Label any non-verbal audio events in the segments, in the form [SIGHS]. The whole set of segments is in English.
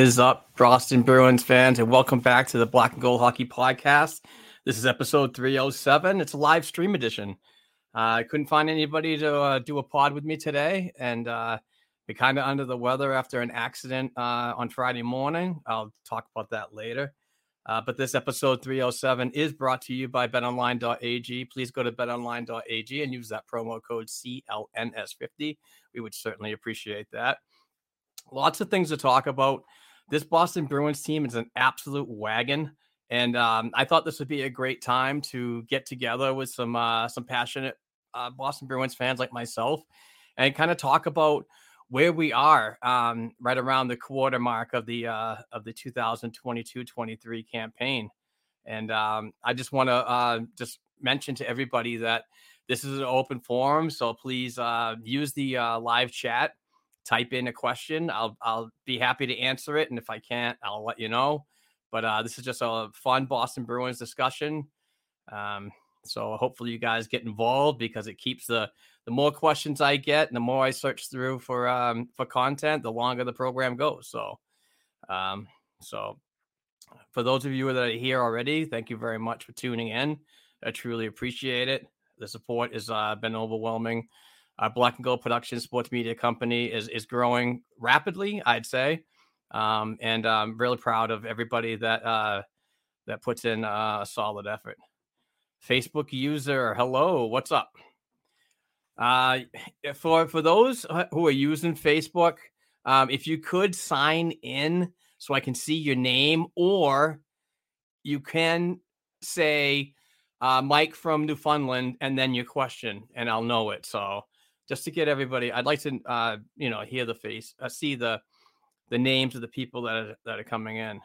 Is up, Boston Bruins fans, and welcome back to the Black and Gold Hockey Podcast. This is episode 307. It's a live stream edition. Uh, I couldn't find anybody to uh, do a pod with me today, and uh, be kind of under the weather after an accident uh, on Friday morning. I'll talk about that later. Uh, but this episode 307 is brought to you by betonline.ag. Please go to betonline.ag and use that promo code CLNS50. We would certainly appreciate that lots of things to talk about. This Boston Bruins team is an absolute wagon, and um, I thought this would be a great time to get together with some uh, some passionate uh, Boston Bruins fans like myself, and kind of talk about where we are um, right around the quarter mark of the uh, of the 2022-23 campaign. And um, I just want to uh, just mention to everybody that this is an open forum, so please uh, use the uh, live chat type in a question. I'll I'll be happy to answer it, and if I can't, I'll let you know. But uh, this is just a fun Boston Bruins discussion. Um, so hopefully you guys get involved because it keeps the the more questions I get, and the more I search through for um, for content, the longer the program goes. So, um, so for those of you that are here already, thank you very much for tuning in. I truly appreciate it. The support has uh, been overwhelming our Black and Gold Production Sports Media Company is is growing rapidly, I'd say, um, and I'm really proud of everybody that uh, that puts in uh, a solid effort. Facebook user, hello, what's up? Uh, for for those who are using Facebook, um, if you could sign in so I can see your name, or you can say uh, Mike from Newfoundland and then your question, and I'll know it. So just to get everybody, I'd like to, uh, you know, hear the face, uh, see the the names of the people that are, that are coming in.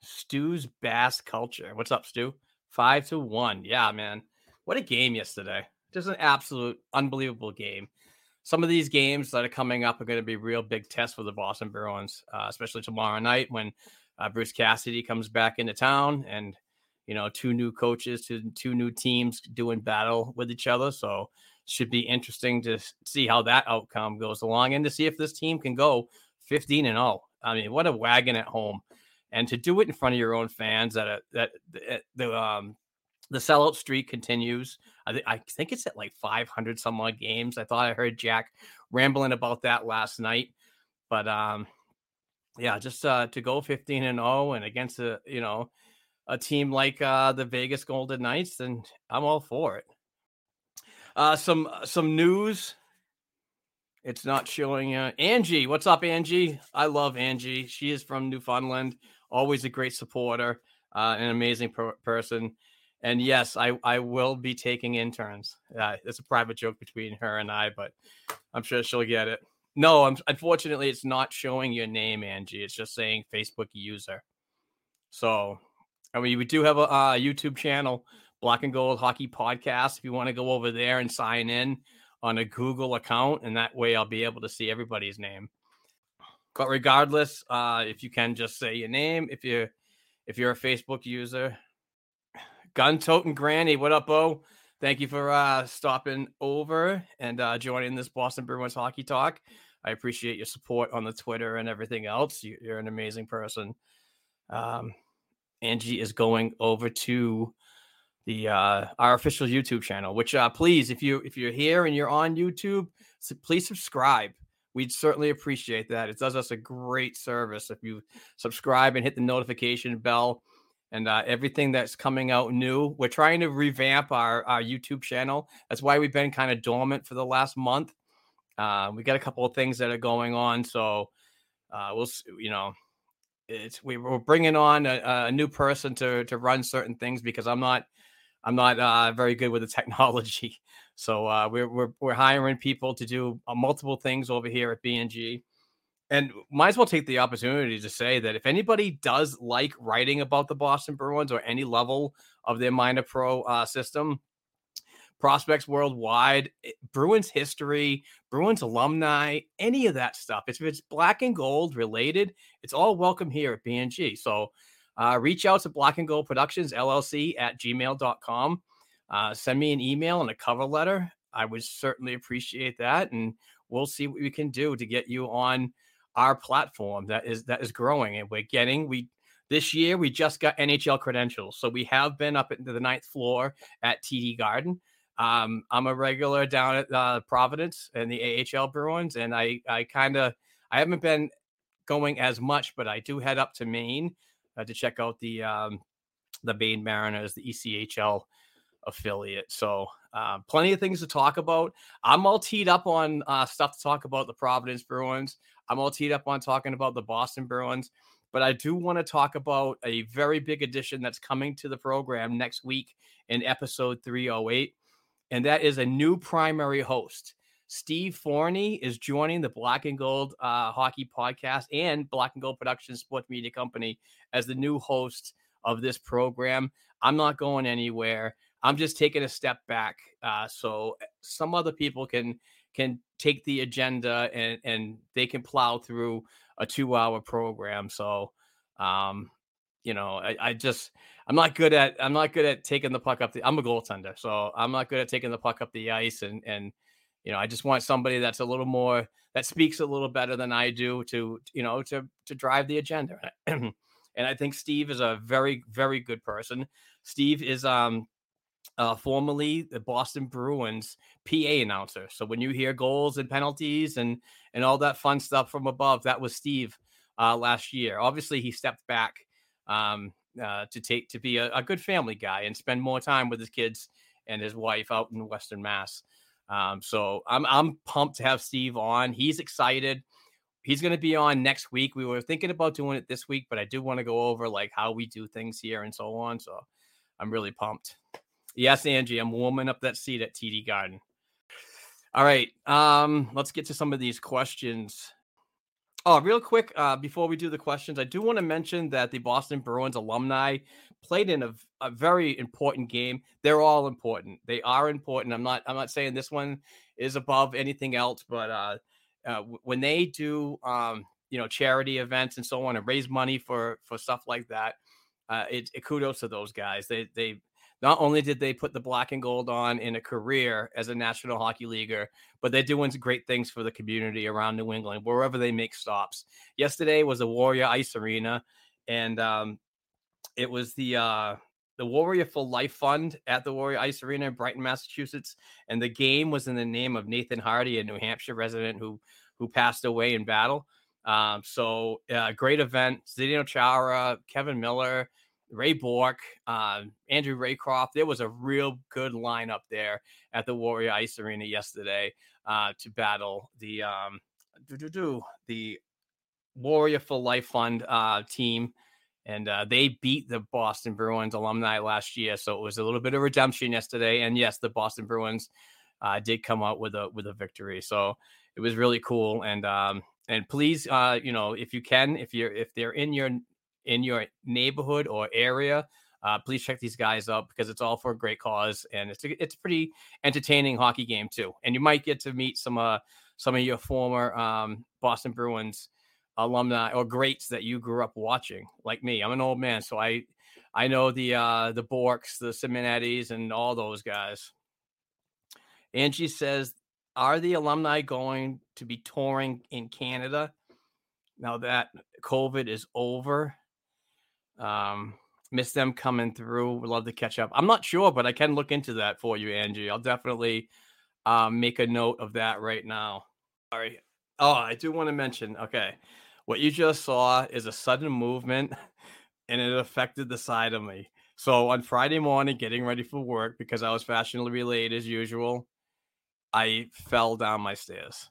Stu's Bass Culture. What's up, Stu? Five to one. Yeah, man. What a game yesterday. Just an absolute unbelievable game. Some of these games that are coming up are going to be real big tests for the Boston Bruins, uh, especially tomorrow night when uh, Bruce Cassidy comes back into town, and you know, two new coaches, two two new teams doing battle with each other. So should be interesting to see how that outcome goes along, and to see if this team can go 15 and 0. I mean, what a wagon at home, and to do it in front of your own fans that that the um the sellout streak continues. I, th- I think it's at like 500 some odd games. I thought I heard Jack rambling about that last night, but um, yeah, just uh, to go 15 and 0 and against a you know a team like uh, the Vegas Golden Knights, then I'm all for it. Uh, some some news. It's not showing. Uh, Angie, what's up, Angie? I love Angie. She is from Newfoundland. Always a great supporter, uh, an amazing per- person. And yes, I, I will be taking interns. Uh, it's a private joke between her and I, but I'm sure she'll get it. No, I'm, unfortunately, it's not showing your name, Angie. It's just saying Facebook user. So, I mean, we do have a, a YouTube channel, Black and Gold Hockey Podcast. If you want to go over there and sign in on a Google account, and that way I'll be able to see everybody's name. But regardless, uh, if you can just say your name, if you're if you're a Facebook user, Gun Toting Granny, what up, Bo? Thank you for uh, stopping over and uh, joining this Boston Bruins hockey talk. I appreciate your support on the Twitter and everything else. You, are an amazing person. Um, Angie is going over to the uh, our official YouTube channel. Which uh, please, if you if you're here and you're on YouTube, please subscribe. We'd certainly appreciate that. It does us a great service if you subscribe and hit the notification bell and uh, everything that's coming out new. We're trying to revamp our, our YouTube channel. That's why we've been kind of dormant for the last month. Uh, we got a couple of things that are going on, so uh, we'll you know it's we, are bringing on a, a, new person to to run certain things because I'm not I'm not uh, very good with the technology. [LAUGHS] So uh, we're, we're we're hiring people to do uh, multiple things over here at BNG and might as well take the opportunity to say that if anybody does like writing about the Boston Bruins or any level of their minor pro uh, system, prospects worldwide, eh, Bruins history, Bruins alumni, any of that stuff. If it's black and gold related, it's all welcome here at BNG. So uh, reach out to Black and Gold Productions LLC at gmail.com. Uh, send me an email and a cover letter. I would certainly appreciate that. And we'll see what we can do to get you on our platform that is that is growing and we're getting we this year we just got NHL credentials. So we have been up into the ninth floor at TD Garden. Um, I'm a regular down at uh, Providence and the AHL Bruins, and I I kind of I haven't been going as much, but I do head up to Maine to check out the um, the Maine Mariners, the ECHL affiliate. So uh, plenty of things to talk about. I'm all teed up on uh, stuff to talk about the Providence Bruins. I'm all teed up on talking about the Boston Bruins, but I do want to talk about a very big addition that's coming to the program next week in episode 308, and that is a new primary host. Steve Forney is joining the Black and Gold uh, Hockey Podcast and Black and Gold Productions Sports Media Company as the new host of this program. I'm not going anywhere. I'm just taking a step back uh, so eh, some other people can can take the agenda and and they can plow through a two hour program. So, um, you know, I, I, just I'm not good at I'm not good at taking the puck up the I'm a goaltender, so I'm not good at taking the puck up the ice and and you know I just want somebody that's a little more that speaks a little better than I do to you know to to drive the agenda. [CLEARS THROAT] and I think Steve is a very very good person. Steve is um uh, formerly the Boston Bruins PA announcer. So when you hear goals and penalties and and all that fun stuff from above, that was Steve uh, last year. Obviously, he stepped back um, uh, to take to be a, a, good family guy and spend more time with his kids and his wife out in Western Mass. Um, so I'm I'm pumped to have Steve on. He's excited. He's going to be on next week. We were thinking about doing it this week, but I do want to go over like how we do things here and so on. So I'm really pumped. Yes, Angie, I'm warming up that seat at TD Garden. All right, um, let's get to some of these questions. Oh, real quick, uh, before we do the questions, I do want to mention that the Boston Bruins alumni played in a, a, very important game. They're all important. They are important. I'm not. I'm not saying this one is above anything else, but uh, uh, when they do, um, you know charity events and so on and raise money for for stuff like that. Uh, it, it kudos to those guys. They they not only did they put the black and gold on in a career as a National Hockey Leaguer, but they're doing great things for the community around New England, wherever they make stops. Yesterday was a Warrior Ice Arena, and um, it was the uh, the Warrior for Life Fund at the Warrior Ice Arena in Brighton, Massachusetts, and the game was in the name of Nathan Hardy, a New Hampshire resident who who passed away in battle. Um, so uh, great event. Zdeno Chara, Kevin Miller, Ray Bourque, uh, Andrew Raycroft. There was a real good lineup there at the Warrior Ice Arena yesterday uh, to battle the um, the Warrior for Life Fund uh, team. And uh, they beat the Boston Bruins alumni last year, so it was a little bit of redemption yesterday. And yes, the Boston Bruins uh, did come out with a with a victory, so it was really cool. And um, and please, uh, you know, if you can, if you're if they're in your in your neighborhood or area, uh, please check these guys out because it's all for a great cause and it's a, it's a pretty entertaining hockey game too. And you might get to meet some uh some of your former um, Boston Bruins alumni or greats that you grew up watching, like me. I'm an old man, so I I know the uh, the Bourques, the Simonettis, and all those guys. Angie says, "Are the alumni going to be touring in Canada now that COVID is over?" Um, miss them coming through. Would love to catch up. I'm not sure, but I can look into that for you, Angie. I'll definitely um, make a note of that right now. Sorry. Oh, I do want to mention. Okay, what you just saw is a sudden movement, and it affected the side of me. So on Friday morning, getting ready for work because I was fashionably late as usual, I fell down my stairs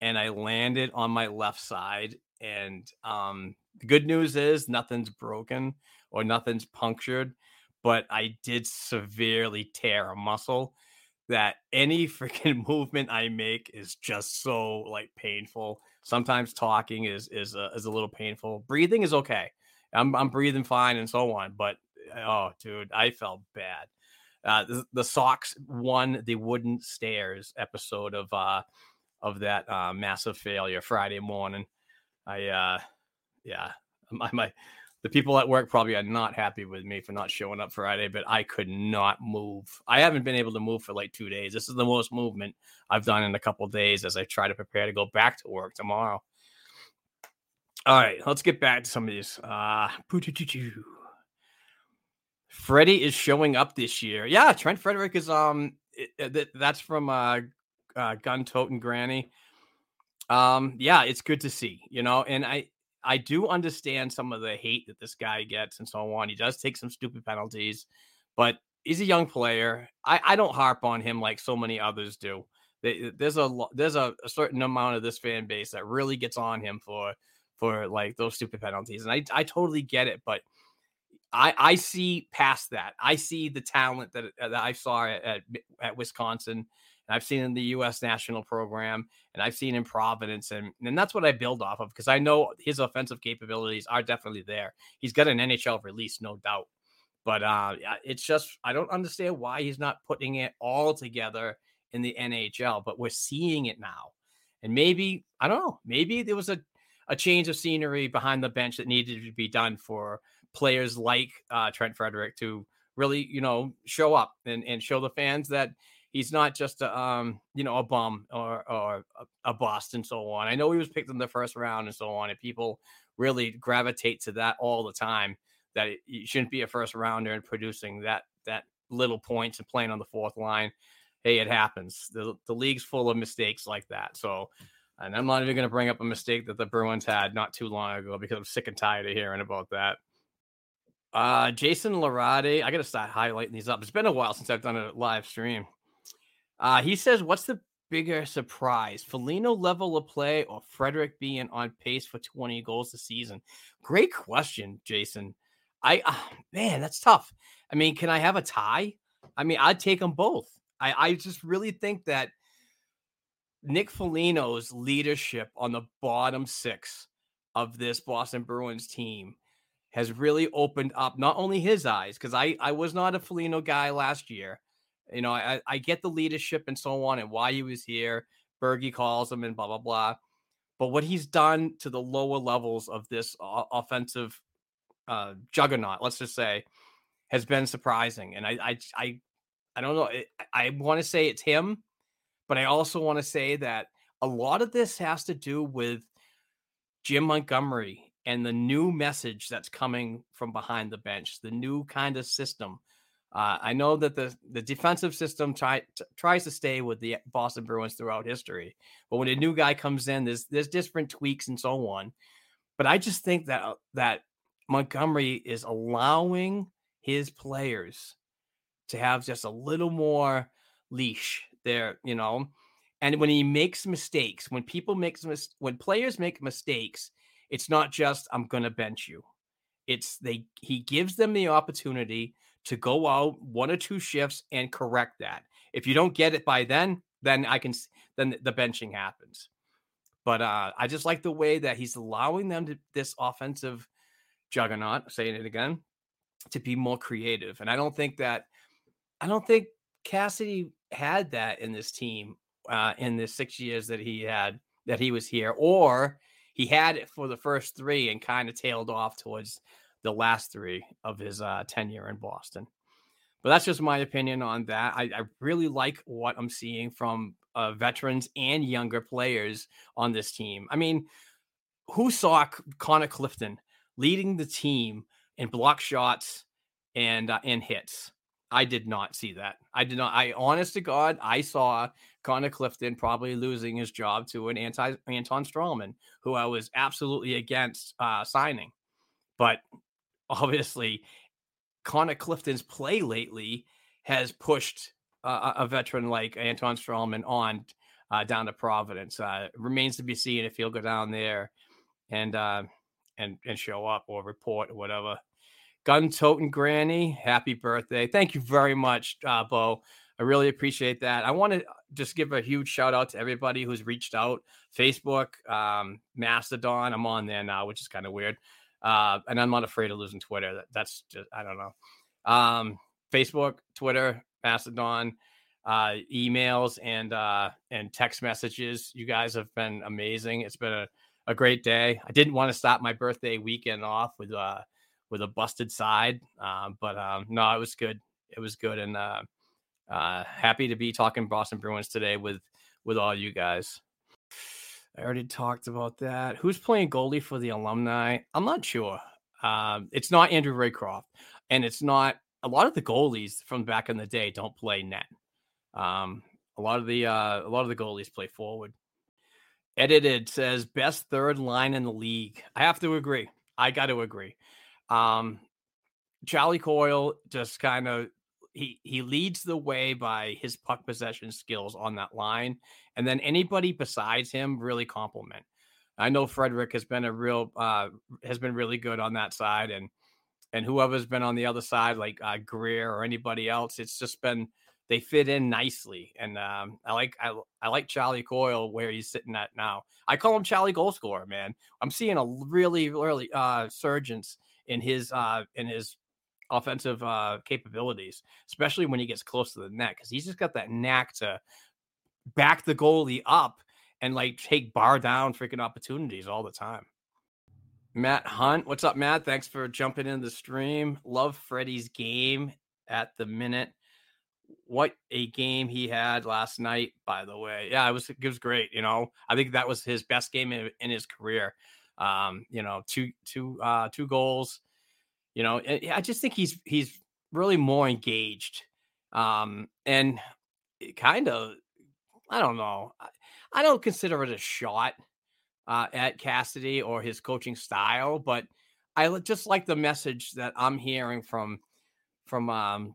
and I landed on my left side. And um, the good news is nothing's broken or nothing's punctured, but I did severely tear a muscle that any [LAUGHS] freaking movement I make is just so like painful. Sometimes talking is is a, is a little painful. Breathing is okay. I'm I'm breathing fine and so on, but oh dude, I felt bad. Uh, the, the Sox won the wooden stairs episode of uh of that uh, massive failure Friday morning. I uh yeah, [LAUGHS] my my the people at work probably are not happy with me for not showing up Friday, but I could not move. I haven't been able to move for like two days. This is the most movement I've done in a couple days as I try to prepare to go back to work tomorrow. All right, let's get back to some of these. Uh, Freddie is showing up this year. Yeah, Trent Frederick is um it, that's from uh, uh Gun Toting Granny. Um, yeah, it's good to see, you know, and I I do understand some of the hate that this guy gets and so on. He does take some stupid penalties, but he's a young player. I, I don't harp on him like so many others do. There's a there's a, a, certain amount of this fan base that really gets on him for for like those stupid penalties, and I I totally get it, but I I see past that. I see the talent that that I saw at at Wisconsin I've seen in the U.S. national program, and I've seen in Providence, and and that's what I build off of because I know his offensive capabilities are definitely there. He's got an NHL release, no doubt, but uh, it's just I don't understand why he's not putting it all together in the NHL. But we're seeing it now, and maybe I don't know, maybe there was a a change of scenery behind the bench that needed to be done for players like uh, Trent Frederick to really, you know, show up and, and show the fans that he's not just a um you know a bum or or a, bust and so on. I know he was picked in the first round and so on, and people really gravitate to that all the time. That you shouldn't be a first rounder and producing that that little points and playing on the fourth line. Hey, it happens. The the league's full of mistakes like that. So. And I'm not even going to bring up a mistake that the Bruins had not too long ago because I'm sick and tired of hearing about that. Uh, Jason Larade, I got to start highlighting these up. It's been a while since I've done a live stream. Uh, he says, "What's the bigger surprise, Foligno level of play or Frederick being on pace for 20 goals this season?" Great question, Jason. I uh, man, that's tough. I mean, can I have a tie? I mean, I'd take them both. I, I just really think that Nick Foligno's leadership on the bottom six of this Boston Bruins team has really opened up not only his eyes, because I, I was not a Foligno guy last year. You know, I, I get the leadership and so on and why he was here. Bergie calls him and blah, blah, blah. But what he's done to the lower levels of this o- offensive uh, juggernaut, let's just say, has been surprising. And I, I, I, I don't know. I, I want to say it's him, but I also want to say that a lot of this has to do with Jim Montgomery and the new message that's coming from behind the bench, the new kind of system. Uh, I know that the the defensive system try, t- tries to stay with the Boston Bruins throughout history, but when a new guy comes in, there's there's different tweaks and so on. But I just think that uh, that Montgomery is allowing his players to have just a little more leash there, you know. And when he makes mistakes, when people make mis- when players make mistakes, it's not just I'm going to bench you. It's they he gives them the opportunity to go out one or two shifts and correct that. If you don't get it by then, then I can then the benching happens. But uh, I just like the way that he's allowing them to this offensive juggernaut, saying it again, to be more creative. And I don't think that I don't think Cassidy had that in this team uh, in the six years that he had that he was here, or he had it for the first three and kind of tailed off towards the last three of his uh, tenure in Boston. But that's just my opinion on that. I, I really like what I'm seeing from uh, veterans and younger players on this team. I mean, who saw Connor Clifton leading the team in block shots and uh, hits? I did not see that. I did not. I honest to God, I saw Connor Clifton probably losing his job to an anti Anton Stralman, who I was absolutely against uh, signing. But obviously, Connor Clifton's play lately has pushed uh, a veteran like Anton Stralman on uh, down to Providence. Uh, remains to be seen if he'll go down there and uh, and and show up or report or whatever. Gun toting granny, happy birthday! Thank you very much, uh, Bo. I really appreciate that. I want to just give a huge shout out to everybody who's reached out. Facebook, um, Mastodon, I'm on there now, which is kind of weird. Uh, and I'm not afraid of losing Twitter. That, that's just I don't know. Um, Facebook, Twitter, Mastodon, uh, emails, and uh, and text messages. You guys have been amazing. It's been a, a great day. I didn't want to stop my birthday weekend off with uh with a busted side, uh, but um, no, it was good. It was good, and uh, uh, happy to be talking Boston Bruins today with with all you guys. I already talked about that. Who's playing goalie for the alumni? I'm not sure. Um, it's not Andrew Raycroft, and it's not a lot of the goalies from back in the day don't play net. Um, a lot of the uh, a lot of the goalies play forward. Edited says best third line in the league. I have to agree. I got to agree. Um, Charlie Coyle just kind of he he leads the way by his puck possession skills on that line, and then anybody besides him really compliment. I know Frederick has been a real uh, has been really good on that side, and and whoever's been on the other side, like uh, Greer or anybody else, it's just been they fit in nicely. And um, I like I, I like Charlie Coyle where he's sitting at now. I call him Charlie Goal Scorer, man. I'm seeing a really really uh, surgence in his uh, in his offensive uh, capabilities, especially when he gets close to the net, because he's just got that knack to back the goalie up and like take bar down freaking opportunities all the time. Matt Hunt, what's up, Matt? Thanks for jumping in the stream. Love Freddie's game at the minute. What a game he had last night, by the way. Yeah, it was it was great. You know, I think that was his best game in, in his career. Um, you know, two two uh two goals you know, I just think he's he's really more engaged, um, and kind of, I don't know, I don't consider it a shot uh, at Cassidy or his coaching style, but I just like the message that I'm hearing from from um,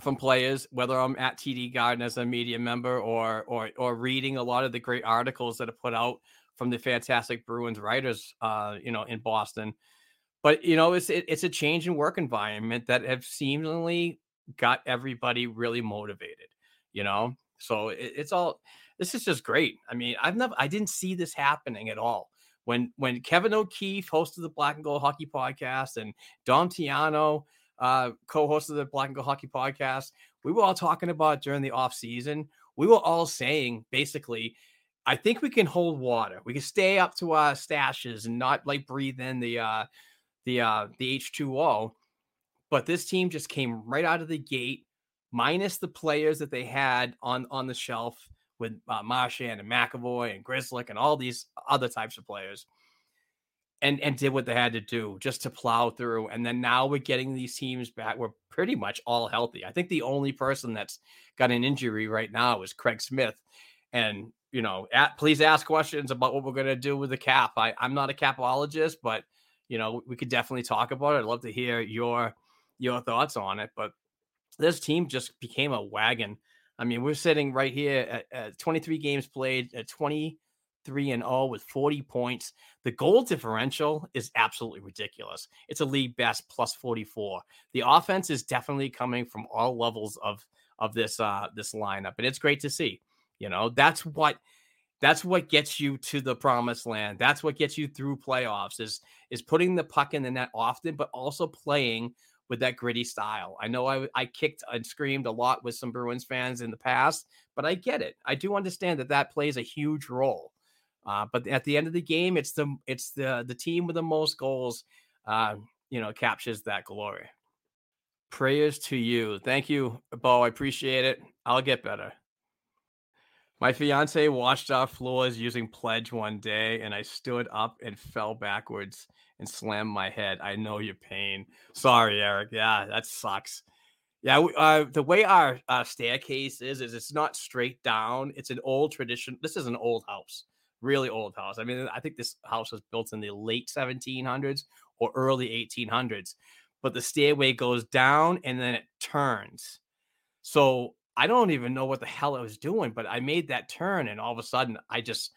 from players, whether I'm at TD Garden as a media member or or or reading a lot of the great articles that are put out from the fantastic Bruins writers, uh, you know, in Boston but you know, it's it, it's a change in work environment that have seemingly got everybody really motivated. You know, so it, it's all. This is just great. I mean, I've never, I didn't see this happening at all. When when Kevin O'Keefe hosted the Black and Gold Hockey Podcast and Dom Tiano uh, co-hosted the Black and Gold Hockey Podcast, we were all talking about during the off season. We were all saying basically I think we can hold water. We can stay up to our stashes and not like breathe in the uh the uh the H2O. But this team just came right out of the gate, minus the players that they had on on the shelf with uh, Marchand and McAvoy and Grzelcyk and all these other types of players. And, and did what they had to do just to plow through. And then now we're getting these teams back. We're pretty much all healthy. I think the only person that's got an injury right now is Craig Smith. And you know, at, please ask questions about what we're going to do with the cap. I, I'm not a capologist, but you know, we could definitely talk about it. I'd love to hear your your thoughts on it. But this team just became a wagon. I mean, we're sitting right here at, at 23 games played at 23 and 0 with 40 points. The goal differential is absolutely ridiculous. It's a league best plus 44. The offense is definitely coming from all levels of of this uh this lineup, and it's great to see. You know, that's what that's what gets you to the promised land. That's what gets you through playoffs is is putting the puck in the net often, but also playing with that gritty style. I know I, I kicked and screamed a lot with some Bruins fans in the past, but I get it. I do understand that that plays a huge role. Uh, but at the end of the game, it's the it's the the team with the most goals, uh, you know, captures that glory. Prayers to you. Thank you, Bo. I appreciate it. I'll get better. My fiance washed our floors using Pledge one day, and I stood up and fell backwards and slammed my head. I know your pain. Sorry, Eric. Yeah, that sucks. Yeah, uh, the way our uh, staircase is, is it's not straight down. It's an old tradition. This is an old house, really old house. I mean, I think this house was built in the late 1700s or early 1800s, but the stairway goes down and then it turns. So I don't even know what the hell I was doing, but I made that turn and all of a sudden I just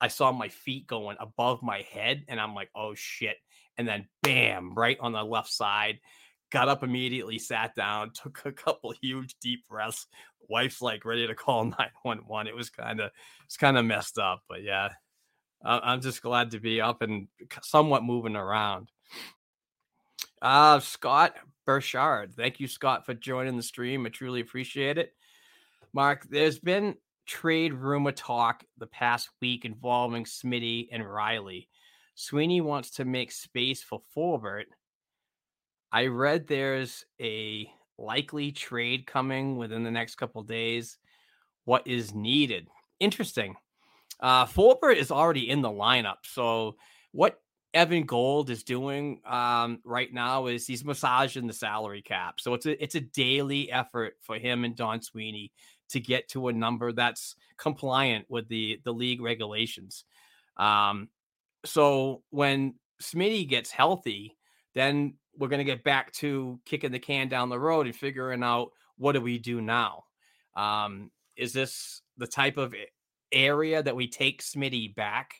I saw my feet going above my head and I'm like, "Oh shit." And then bam, right on the left side. Got up immediately, sat down, [LAUGHS] took a couple huge deep breaths. Wife's like ready to call [LAUGHS] 911. It was kind of it's kind of messed up, but yeah. I'm just glad to be up and somewhat moving around. Uh, Scott Burchard. Thank you, Scott, for joining the stream. I truly appreciate it. Mark, there's been trade rumor talk the past week involving Smitty and Riley. Sweeney wants to make space for Forbort. I read there's a likely trade coming within the next couple days. What is needed? Interesting. Uh, Forbort is already in the lineup. So, what Evan Gold is doing um, right now is he's massaging the salary cap. So it's a it's a daily effort for him and Don Sweeney to get to a number that's compliant with the the league regulations. Um, so when Smitty gets healthy, then we're going to get back to kicking the can down the road and figuring out what do we do now. Um, is this the type of area that we take Smitty back?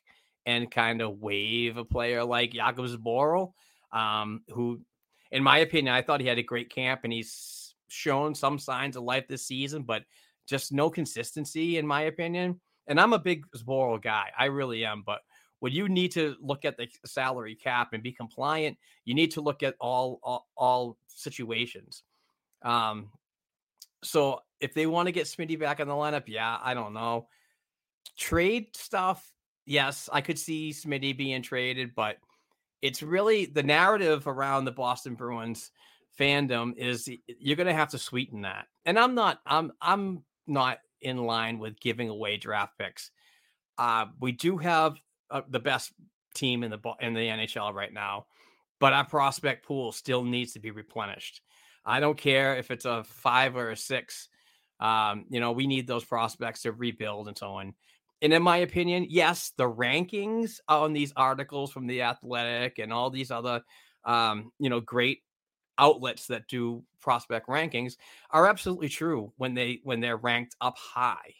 And kind of wave a player like Jakub Zboril, um, who, in my opinion, I thought he had a great camp and he's shown some signs of life this season, but just no consistency, in my opinion. And I'm a big Zboril guy, I really am. But when you need to look at the salary cap and be compliant, you need to look at all all, all situations. Um, so if they want to get Smitty back in the lineup, yeah, I don't know. Trade stuff, yes, I could see Smitty being traded, but it's really the narrative around the Boston Bruins fandom is you're going to have to sweeten that. And I'm not I'm I'm not in line with giving away draft picks. Uh, we do have uh, the best team in the in the NHL right now, but our prospect pool still needs to be replenished. I don't care if it's a five or a six. Um, you know, we need those prospects to rebuild and so on and in my opinion, yes, the rankings on these articles from the Athletic and all these other, um, you know, great outlets that do prospect rankings are absolutely true when they when they're ranked up high.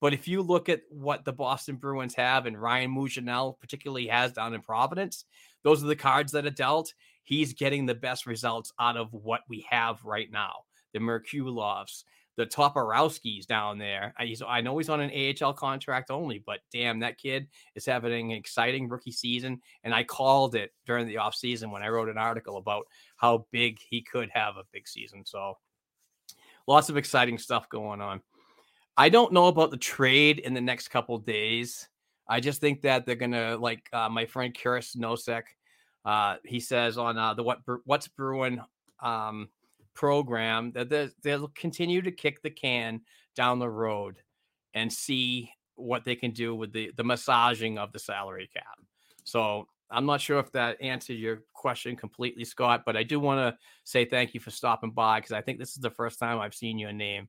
But if you look at what the Boston Bruins have and Ryan Mougenel particularly has down in Providence, those are the cards that are dealt. He's getting the best results out of what we have right now. The Merkulovs, the Toporowski's down there. He's, I know he's on an AHL contract only, but damn, that kid is having an exciting rookie season. And I called it during the offseason when I wrote an article about how big he could have a big season. So lots of exciting stuff going on. I don't know about the trade in the next couple days. I just think that they're gonna like uh, my friend Chris Nosek. Uh, he says on uh, the what what's brewing um, program that they'll continue to kick the can down the road and see what they can do with the the massaging of the salary cap. So I'm not sure if that answered your question completely, Scott, but I do want to say thank you for stopping by because I think this is the first time I've seen your name.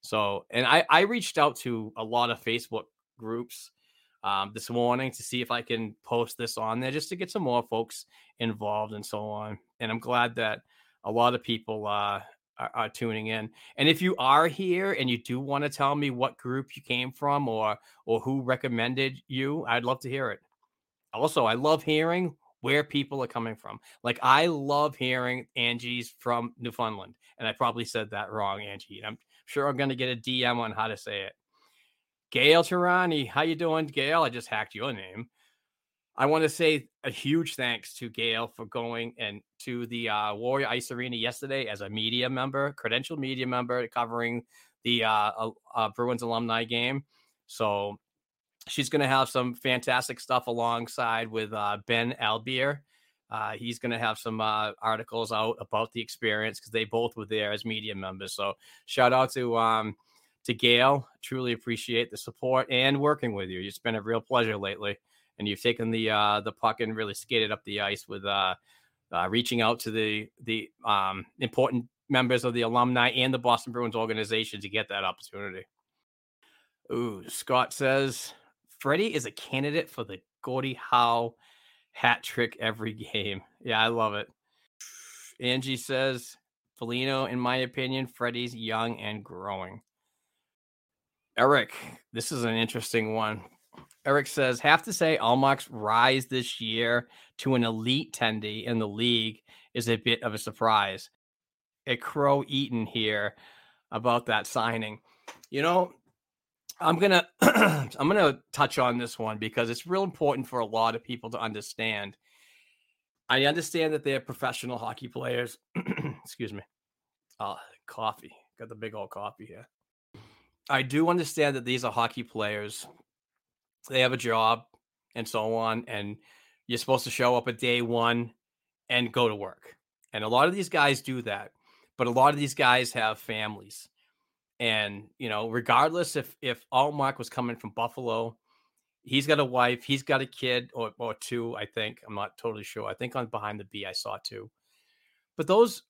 So, and I, I reached out to a lot of Facebook groups um, this morning to see if I can post this on there just to get some more folks involved and so on. And I'm glad that a lot of people uh, are, are, tuning in. And if you are here and you do want to tell me what group you came from or or who recommended you, I'd love to hear it. Also, I love hearing where people are coming from. Like I love hearing Angie's from Newfoundland, and I probably said that wrong, Angie. And I'm sure I'm going to get a DM on how to say it. Gail Tirani, how you doing, Gail? I just hacked your name. I want to say a huge thanks to Gail for going and to the uh, Warrior Ice Arena yesterday as a media member, credentialed media member, covering the uh, uh, Bruins alumni game. So she's going to have some fantastic stuff alongside with uh, Ben Albier. Uh, he's going to have some uh, articles out about the experience because they both were there as media members. So shout out to um, to Gail. Truly appreciate the support and working with you. It's been a real pleasure lately, and you've taken the uh, the puck and really skated up the ice with uh, uh, reaching out to the the um, important members of the alumni and the Boston Bruins organization to get that opportunity. Ooh, Scott says Freddie is a candidate for the Gordie Howe hat trick every [LAUGHS] game. Yeah, I love it. Angie says, Foligno, in my opinion, Freddie's young and growing. Eric, this is an interesting one. Eric says, have to say Ullmark's rise this year to an elite tendy in the league is a bit of a surprise. A crow eaten here about that signing. You know, I'm gonna [CLEARS THROAT] I'm gonna touch on this one because it's real important for a lot of people to understand. I understand that they're professional hockey players. [CLEARS THROAT] Excuse me. Uh, coffee. Got the big old coffee here. I do understand that these are hockey players. They have a job and so on, and you're supposed to show up at day one and go to work. And a lot of these guys do that, but a lot of these guys have families and you know, regardless if if Ullmark was coming from Buffalo, he's got a wife, he's got a kid or or two. I think I'm not totally sure. I think on behind the B I saw two, but those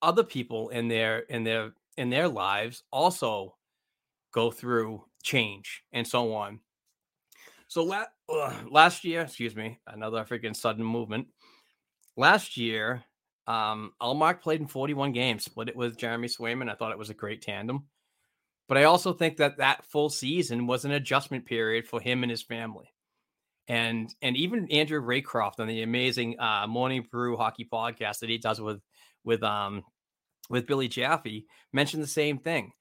other people in their in their in their lives also go through change and so on. So la- uh, last year, excuse me, another freaking sudden movement. Last year, um, Ullmark played in 41 games, split it with Jeremy Swayman. I thought it was a great tandem. But I also think that that full season was an adjustment period for him and his family. And and even Andrew Raycroft on the amazing uh, Morning Brew hockey podcast that he does with with um with Billy Jaffe mentioned the same thing.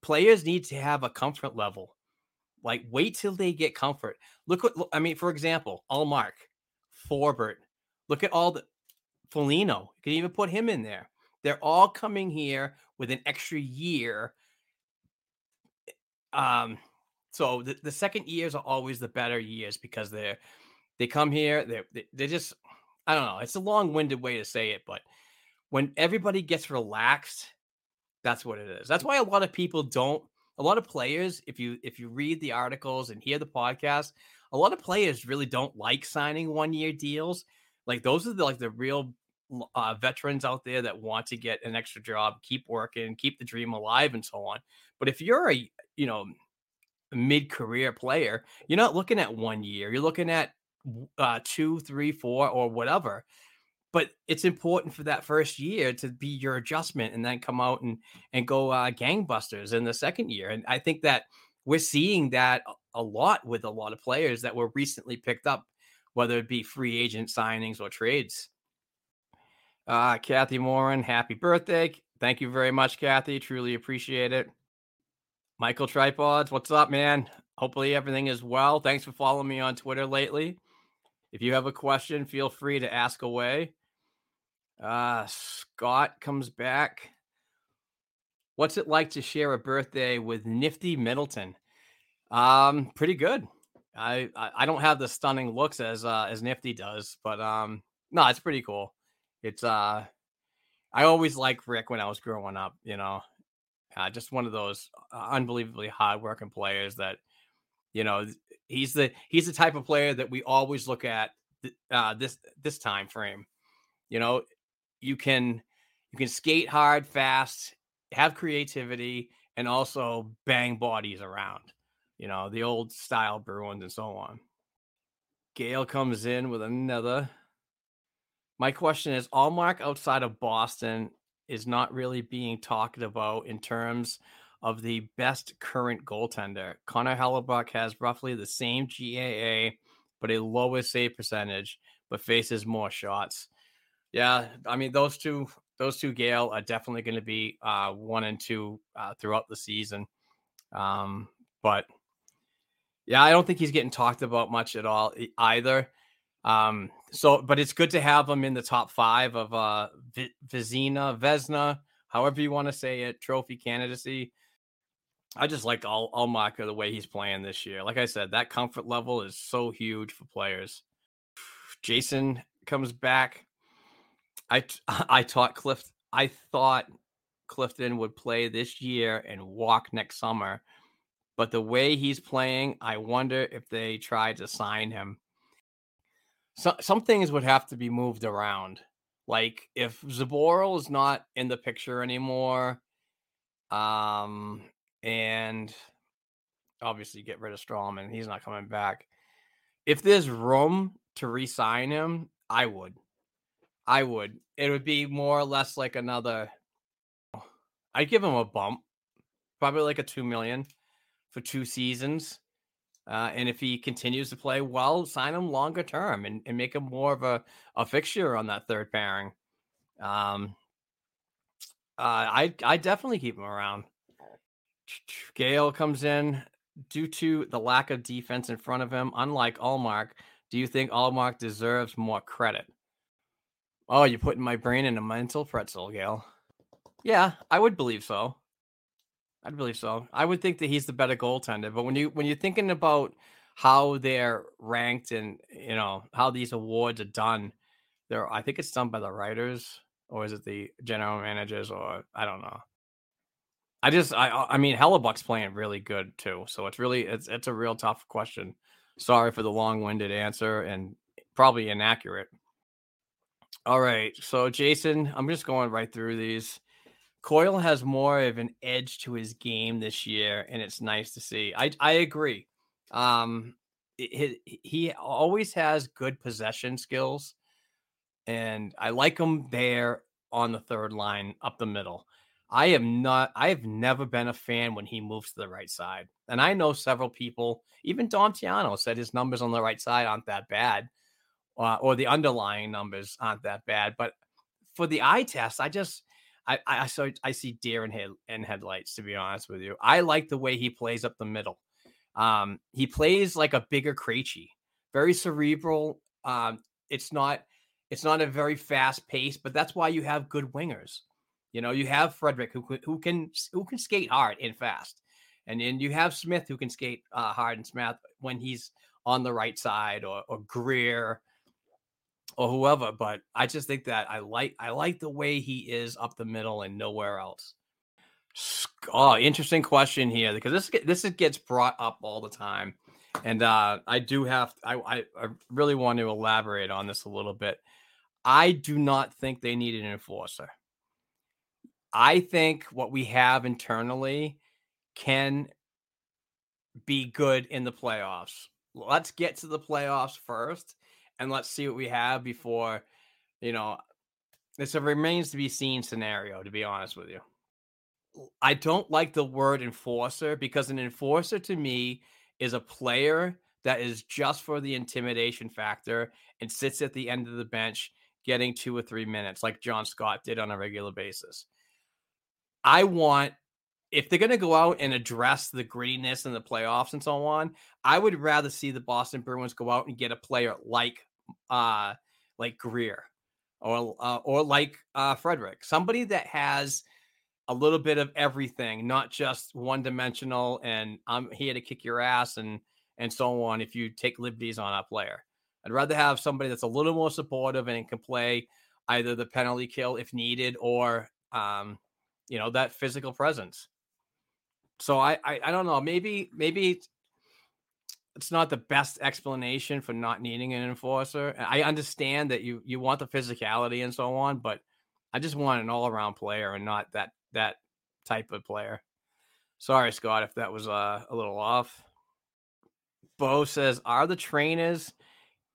Players need to have a comfort level. Like wait till they get comfort. Look what I mean. For example, Ullmark, Forbort. Look at all the Foligno. You can even put him in there. They're all coming here with an extra year um, so the, the second years are always the better years because they're they come here, they're they, are just I don't know, it's a long-winded way to say it, but when everybody gets relaxed, that's what it is. That's why a lot of people don't a lot of players, if you if you read the articles and hear the podcast, a lot of players really don't like signing one-year deals. Like those are the, like the real uh, veterans out there that want to get an extra job, keep working, keep the dream alive, and so on. But if you're a you know mid-career player, you're not looking at one year. You're looking at uh, two, three, four, or whatever. But it's important for that first year to be your adjustment, and then come out and and go uh, gangbusters in the second year. And I think that we're seeing that a lot with a lot of players that were recently picked up, whether it be free agent signings or trades. Uh, Kathy moran happy birthday. Thank you very much, Kathy. Truly appreciate it. Michael Tripods, what's up, man? Hopefully everything is well. Thanks for following me on Twitter lately. If you have a question, feel free to ask away. Uh, Scott comes back. What's it like to share a birthday with Nifty Middleton? Um, pretty good. I, I I don't have the stunning looks as uh as Nifty does, but um no, it's pretty cool. It's uh I always liked Rick when I was growing up, you know. Uh, just one of those uh, unbelievably hardworking players that you know he's the he's the type of player that we always look at th- uh this this time frame. You know, you can you can skate hard, fast, have creativity, and also bang bodies around you know, the old style Bruins and so on. Gale comes in with another. My question is Ullmark outside of Boston is not really being talked about in terms of the best current goaltender. Connor Hellebuyck has roughly the same GAA, but a lower save percentage, but faces more shots. Yeah, I mean those two, those two Gale are definitely going to be uh, one and two uh, throughout the season. Um, but yeah, I don't think he's getting talked about much at all either. Um, so, but it's good to have him in the top five of uh, v- Vizina, Vesna, however you want to say it, trophy candidacy. I just like all Ullmark the way he's playing this year. Like I said, that comfort level is so huge for players. [SIGHS] Jason comes back. I [LAUGHS] I taught. I thought Clifton would play this year and walk next summer but the way he's playing, I wonder if they try to sign him. So, some things would have to be moved around. Like if Zaboral is not in the picture anymore, um, and obviously get rid of Strawman, he's not coming back. If there's room to re-sign him, I would. I would. It would be more or less like another. I'd give him a bump, probably like a two million for two seasons. Uh, and if he continues to play well, sign him longer term and, and make him more of a, a fixture on that third pairing. Um, uh, I I definitely keep him around. Gale comes in due to the lack of defense in front of him. Unlike Ullmark, do you think Ullmark deserves more credit? Oh, you're putting my brain in a mental pretzel, Gail. Yeah, I would believe so. I'd believe so. I would think that he's the better goaltender. But when you when you're thinking about how they're ranked and you know how these awards are done, there I think it's done by the writers or is it the general managers or I don't know. I just I I mean Hellebuyck's playing really good too, so it's really it's it's a real tough question. Sorry for the long-winded answer and probably inaccurate. All right, so Jason, I'm just going right through these. Coyle has more of an edge to his game this year, and it's nice to see. I I agree. Um, he, he always has good possession skills, and I like him there on the third line up the middle. I am not. I have never been a fan when he moves to the right side, and I know several people. Even Dom Tiano said his numbers on the right side aren't that bad, uh, or the underlying numbers aren't that bad. But for the eye test, I just I I so I see deer in head in headlights. To be honest with you, I like the way he plays up the middle. Um, he plays like a bigger Krejci, very cerebral. Um, it's not it's not a very fast pace, but that's why you have good wingers. You know, you have Frederic who who can who can skate hard and fast, and then you have Smith who can skate uh, hard and smart when he's on the right side, or or Greer or whoever. But I just think that I like I like the way he is up the middle and nowhere else. Oh, interesting question here because this this gets brought up all the time, and uh, I do have I, I I really want to elaborate on this a little bit. I do not think they need an enforcer. I think what we have internally can be good in the playoffs. Let's get to the playoffs first and let's see what we have before, you know, it's a remains to be seen scenario, to be honest with you. I don't like the word enforcer because an enforcer to me is a player that is just for the intimidation factor and sits at the end of the bench getting two or three minutes, like John Scott did on a regular basis. I want if they're going to go out and address the grittiness in the playoffs and so on, I would rather see the Boston Bruins go out and get a player like uh like Greer or uh, or like uh Frederic, somebody that has a little bit of everything, not just one dimensional and I'm here to kick your ass and and so on if you take liberties on a player. I'd rather have somebody that's a little more supportive and can play either the penalty kill if needed or um, you know, that physical presence. So I, I I don't know, maybe maybe it's not the best explanation for not needing an enforcer. I understand that you you want the physicality and so on, but I just want an all around player and not that that type of player. Sorry, Scott, if that was uh, a little off. Bo says, "Are the trainers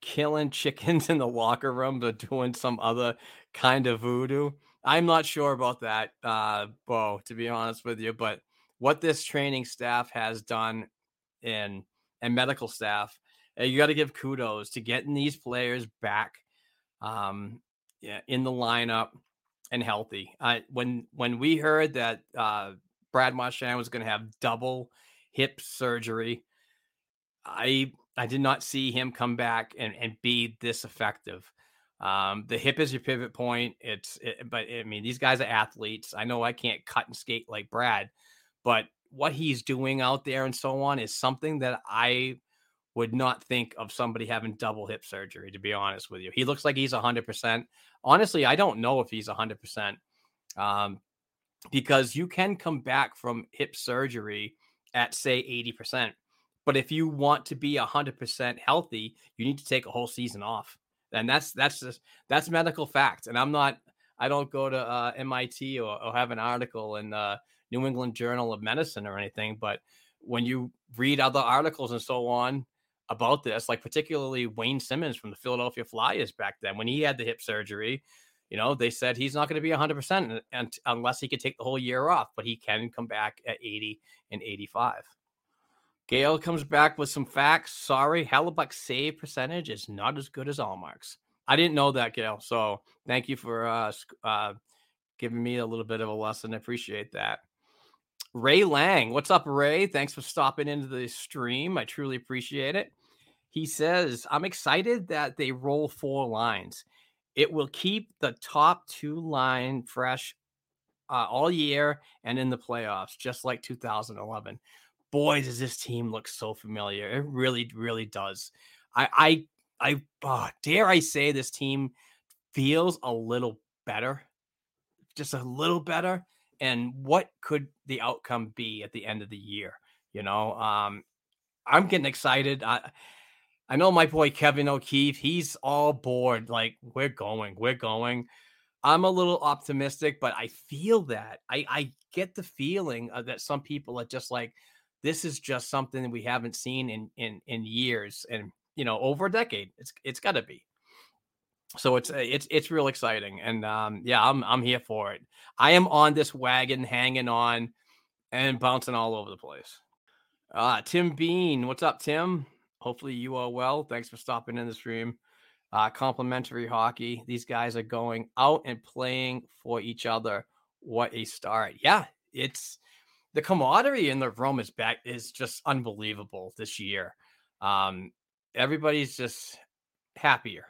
killing chickens in the locker room or doing some other kind of voodoo?" I'm not sure about that, uh, Bo, to be honest with you. But what this training staff has done in and medical staff, uh, you got to give kudos to getting these players back um, yeah, in the lineup and healthy. When when we heard that uh, Brad Marchand was going to have double hip surgery, I I did not see him come back and, and be this effective. Um, the hip is your pivot point. It's it, but I mean these guys are athletes. I know I can't cut and skate like Brad, but what he's doing out there and so on is something that I would not think of somebody having double hip surgery, to be honest with you. He looks like he's 100%. Honestly, I don't know if he's 100% um, because you can come back from hip surgery at, say, 80%. But if you want to be 100% healthy, you need to take a whole season off. And that's that's just that's medical fact. And I'm not I don't go to uh, MIT or, or, have an article and uh, New England Journal of Medicine or anything, but when you read other articles and so on about this, like particularly Wayne Simmonds from the Philadelphia Flyers back then, when he had the hip surgery, you know, they said he's not going to be 100% and, unless he could take the whole year off, but he can come back at 80 and 85. Gail comes back with some facts. Sorry, Hellebuyck's save percentage is not as good as Ullmark's. I didn't know that, Gail. So thank you for uh, uh, giving me a little bit of a lesson. I appreciate that. Ray Lang. What's up, Ray? Thanks for stopping into the stream. I truly appreciate it. He says, I'm excited that they roll four lines. It will keep the top two line fresh uh, all year and in the playoffs, just like 2011. Boy, does this team look so familiar. It really, really does. I, I, I oh, dare I say this team feels a little better, just a little better and what could the outcome be at the end of the year? You know, um, I'm getting excited. I I know my boy Kevin O'Keefe, he's all bored. Like, we're going, we're going. I'm a little optimistic, but I feel that. I, I get the feeling that some people are just like, this is just something we haven't seen in in in years and you know over a decade. It's it's got to be so it's uh, it's it's real exciting and um yeah i'm i'm here for it. I am on this wagon hanging on and bouncing all over the place. Uh tim bean what's up tim? Hopefully you are well. Thanks for stopping in the stream. Uh complimentary hockey. These guys are going out and playing for each other. What a start. Yeah it's the camaraderie in the room is back is just unbelievable this year. Um everybody's just happier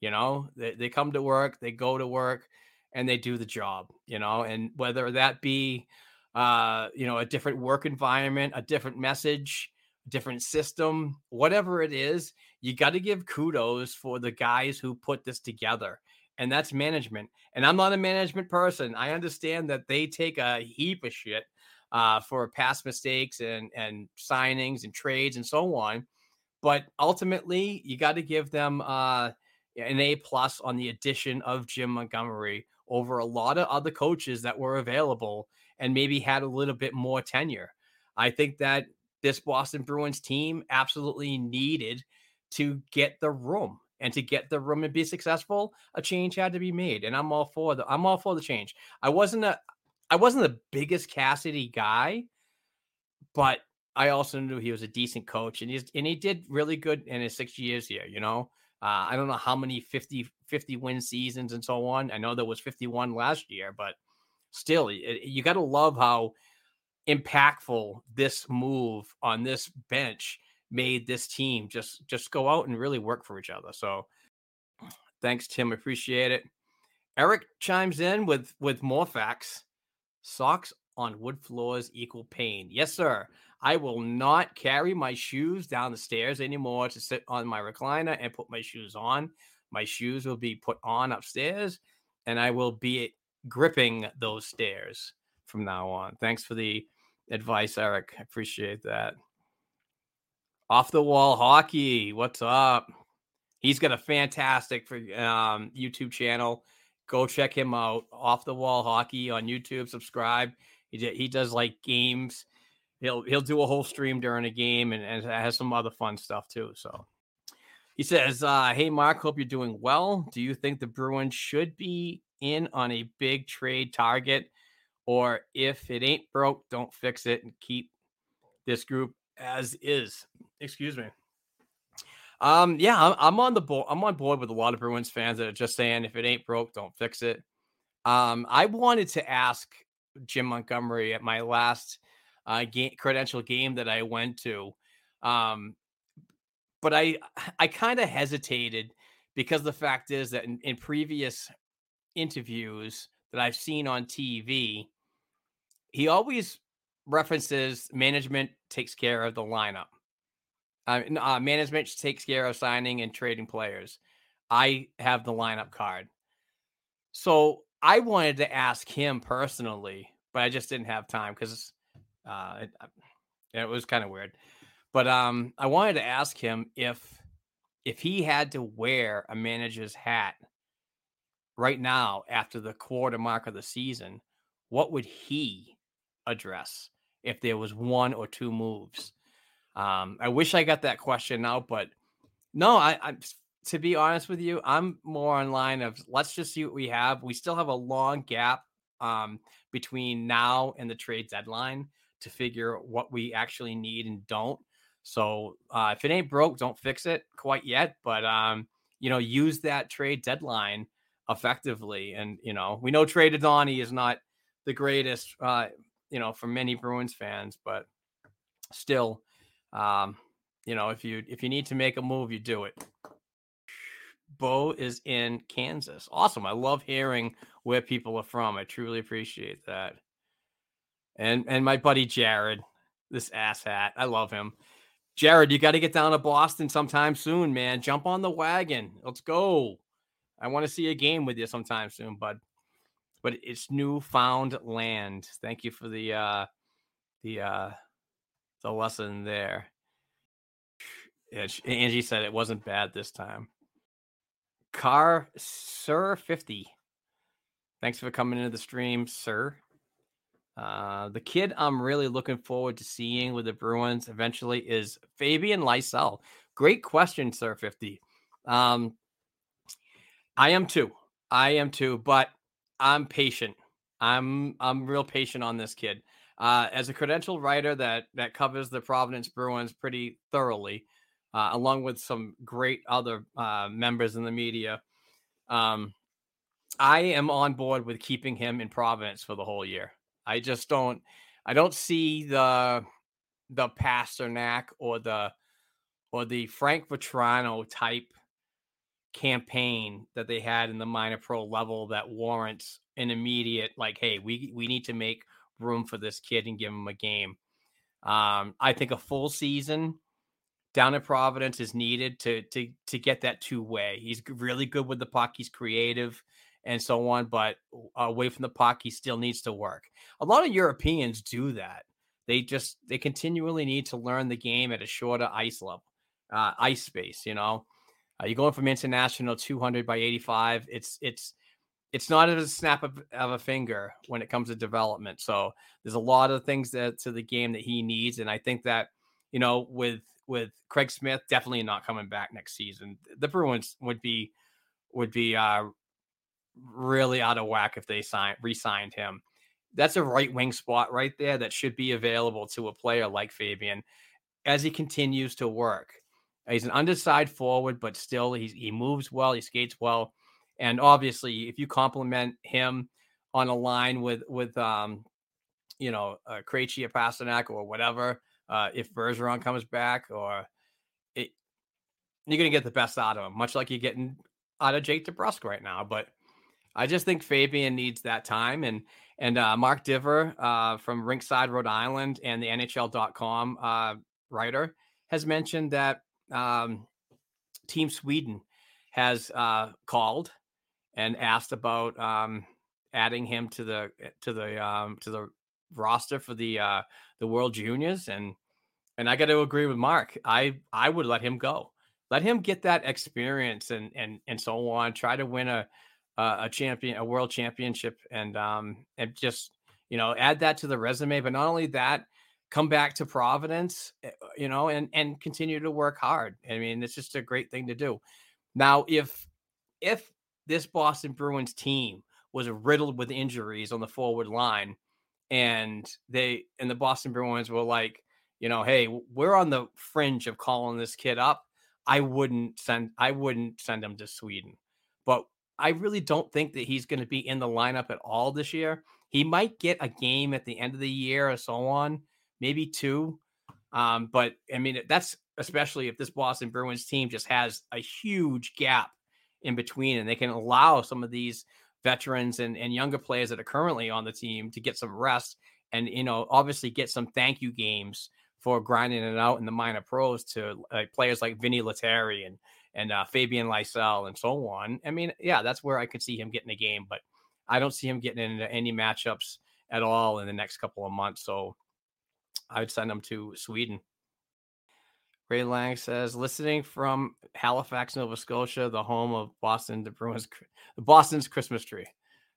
you know, they, they come to work, they go to work, and they do the job, you know, and whether that be, uh, you know, a different work environment, a different message, different system, whatever it is, you got to give kudos for the guys who put this together. And that's management. And I'm not a management person. I understand that they take a heap of shit uh, for past mistakes and and signings and trades and so on. But ultimately, you got to give them uh, an A plus on the addition of Jim Montgomery over a lot of other coaches that were available and maybe had a little bit more tenure. I think that this Boston Bruins team absolutely needed to get the room and to get the room and be successful, a change had to be made. And I'm all for the I'm all for the change. I wasn't a I wasn't the biggest Cassidy guy, but I also knew he was a decent coach and he's and he did really good in his six years here, you know. Uh, I don't know how many 50, 50 win seasons and so on. I know there was 51 last year, but still, it, you got to love how impactful this move on this bench made this team just just go out and really work for each other. So thanks, Tim. Appreciate it. Eric chimes in with with more facts. Socks on wood floors equal pain. Yes, sir. I will not carry my shoes down the stairs anymore to sit on my recliner and put my shoes on. My shoes will be put on upstairs and I will be gripping those stairs from now on. Thanks for the advice, Eric. I appreciate that. Off the wall hockey. What's up? He's got a fantastic um, YouTube channel. Go check him out. Off the wall hockey on YouTube. Subscribe. He, he does like games he'll he'll do a whole stream during a game and, and has some other fun stuff too. So he says, uh, "Hey Mark, hope you're doing well. Do you think the Bruins should be in on a big trade target, or if it ain't broke, don't fix it and keep this group as is?" Excuse me. Um, yeah, I'm, I'm on the board. I'm on board with a lot of Bruins fans that are just saying, if it ain't broke, don't fix it. Um, I wanted to ask Jim Montgomery at my last uh, credential game that I went to. Um, but I [SIGHS] I kind of hesitated because the fact is that in, in, previous interviews that I've seen on TV, he always references management takes care of the lineup. Uh, uh, management takes care of signing and trading players. I have the lineup card. So I wanted to ask him personally, but I just didn't have time because uh, it, it was kind of weird, but um, I wanted to ask him if if he had to wear a manager's hat right now after the quarter mark of the season, what would he address if there was one or two moves? Um, I wish I got that question out, but no, I, I to be honest with you, I'm more on line of let's just see what we have. We still have a long gap um, between now and the trade deadline to figure what we actually need and don't. So uh, if it ain't broke, don't fix it quite yet. But um, you know, use that trade deadline effectively. And you know, we know Trey Donnie is not the greatest, uh, you know, for many Bruins fans, but still, um, you know, if you if you need to make a move, you do it. Bo is in Kansas. Awesome. I love hearing where people are from. I truly appreciate that and and my buddy Jared, this asshat. I love him. Jared, you got to get down to Boston sometime soon, man. Jump on the wagon. Let's go. I want to see a game with you sometime soon, bud. But it's Newfoundland. Thank you for the uh the uh the lesson there. Yeah, Angie said it wasn't bad this time. Car Sir 50. Thanks for coming into the stream, sir. Uh, the kid I'm really looking forward to seeing with the Bruins eventually is Fabian Lysell. Great question, Sir 50. Um, I am too. I am too, but I'm patient. I'm I'm real patient on this kid. Uh, as a credentialed writer that that covers the Providence Bruins pretty thoroughly, uh, along with some great other uh, members in the media, um, I am on board with keeping him in Providence for the whole year. I just don't I don't see the the Pastrnak or the or the Frank Vatrano type campaign that they had in the minor pro level that warrants an immediate like, hey, we we need to make room for this kid and give him a game. Um, I think a full season down in Providence is needed to to to get that two way. He's really good with the puck. He's creative and so on. But away from the puck, he still needs to work. A lot of Europeans do that. They just they continually need to learn the game at a shorter ice level, uh, ice space. You know, uh, you're going from international 200 by 85. It's it's it's not a snap of, of, a finger when it comes to development. So there's a lot of things that to the game that he needs, and I think that you know with with Craig Smith definitely not coming back next season, the Bruins would be would be uh, really out of whack if they sign re-signed him. That's a right wing spot right there that should be available to a player like Fabian as he continues to work. He's an underside forward, but still he he moves well, he skates well, and obviously if you complement him on a line with with um you know uh, Krejci or Pastrnak or whatever, uh, if Bergeron comes back or it, you're gonna get the best out of him, much like you're getting out of Jake DeBrusk right now. But I just think Fabian needs that time, and And uh, Mark Divver uh, from Rinkside, Rhode Island, and the NHL.com uh, writer has mentioned that um, Team Sweden has uh, called and asked about um, adding him to the to the um, to the roster for the uh, the World Juniors, and and I got to agree with Mark. I I would let him go, let him get that experience and and and so on. Try to win a a champion, a world championship, and um and just you know add that to the resume. But not only that, come back to Providence, eh, you know, and and continue to work hard. I mean, it's just a great thing to do. Now, if if this Boston Bruins team was riddled with injuries on the forward line, and they and the Boston Bruins were like, you know, hey, we're on the fringe of calling this kid up. I wouldn't send I wouldn't send him to Sweden. But I really don't think that he's going to be in the lineup at all this year. He might get a game at the end of the year or so on, maybe two. Um, but I mean, that's especially if this Boston Bruins team just has a huge gap in between and they can allow some of these veterans and, and younger players that are currently on the team to get some rest and, you know, obviously get some thank you games for grinding it out in the minor pros to like players like Vinny Lettieri and and uh, Fabian Lysell and so on. I mean, yeah, that's where I could see him getting a game, but I don't see him getting into any matchups at all in the next couple of months. So I would send him to Sweden. Ray Lang says, listening from Halifax, Nova Scotia, the home of Boston, the Bruins, the Boston's Christmas tree.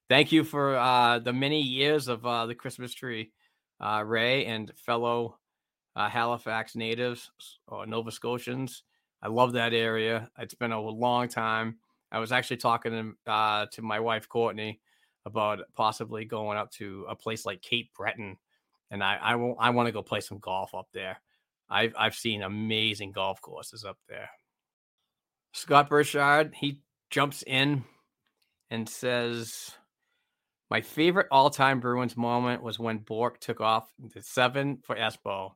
Thank you for uh, the many years of uh, the Christmas tree, uh, Ray and fellow uh, Halifax natives or Nova Scotians. I love that area. It's been a long time. I was actually talking to, uh, to my wife Courtney about possibly going up to a place like Cape Breton, and I I, I want to go play some golf up there. I've I've seen amazing golf courses up there. Scott Burchard, he jumps in and says, My favorite all-time Bruins moment was when Bourque took off the seven for Espo.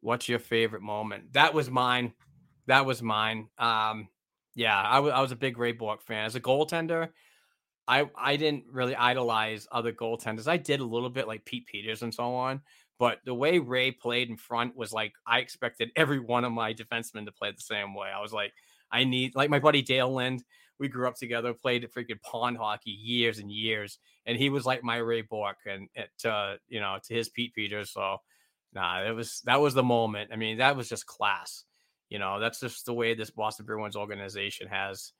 What's your favorite moment? That was mine. That was mine. Um, yeah, I, w- I was a big Ray Bourque fan. As a goaltender, I I didn't really idolize other goaltenders. I did a little bit like Pete Peeters and so on, but the way Ray played in front was like I expected every one of my defensemen to play the same way. I was like, I need like my buddy Dale Lind. We grew up together, played freaking pond hockey years and years, and he was like my Ray Bourque and it, uh, you know to his Pete Peeters. So, nah, it was that was the moment. I mean, that was just class. You know, that's just the way this Boston Bruins organization has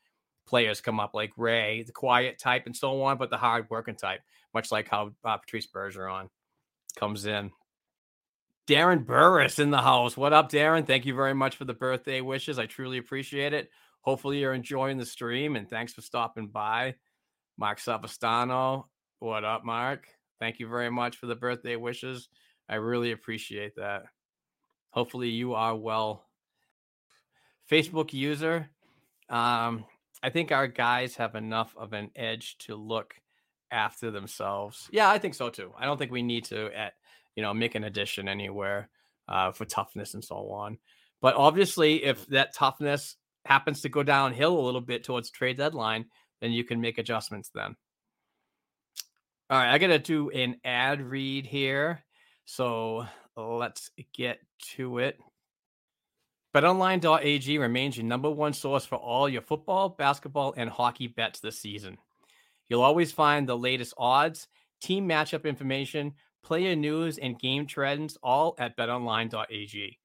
players come up like Ray, the quiet type, and so on, but the hard working type, much like how uh, Patrice Bergeron comes in. Darren Burris in the house. What up, Darren? Thank you very much for the birthday wishes. I truly appreciate it. Hopefully, you're enjoying the stream and thanks for stopping by. Mark Savastano. What up, Mark? Thank you very much for the birthday wishes. I really appreciate that. Hopefully, you are well. Facebook user. Um, I think our guys have enough of an edge to look after themselves. Yeah, I think so too. I don't think we need to at you know, make an addition anywhere uh, for toughness and so on. But obviously, if that toughness happens to go downhill a little bit towards trade deadline, then you can make adjustments then. All right, I got to do an ad read here. So let's get to it. BetOnline.ag remains your number one source for all your football, basketball, and hockey bets this season. You'll always find the latest odds, team matchup information, player news, and game trends all at betonline.ag.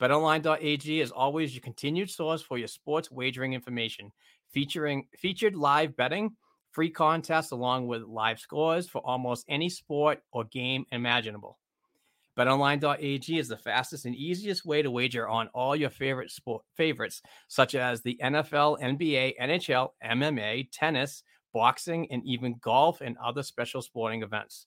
BetOnline.ag is always your continued source for your sports wagering information, featuring featured live betting, free contests, along with live scores for almost any sport or game imaginable. BetOnline.ag is the fastest and easiest way to wager on all your favorite sport favorites, such as the NFL, NBA, NHL, MMA, tennis, boxing, and even golf and other special sporting events.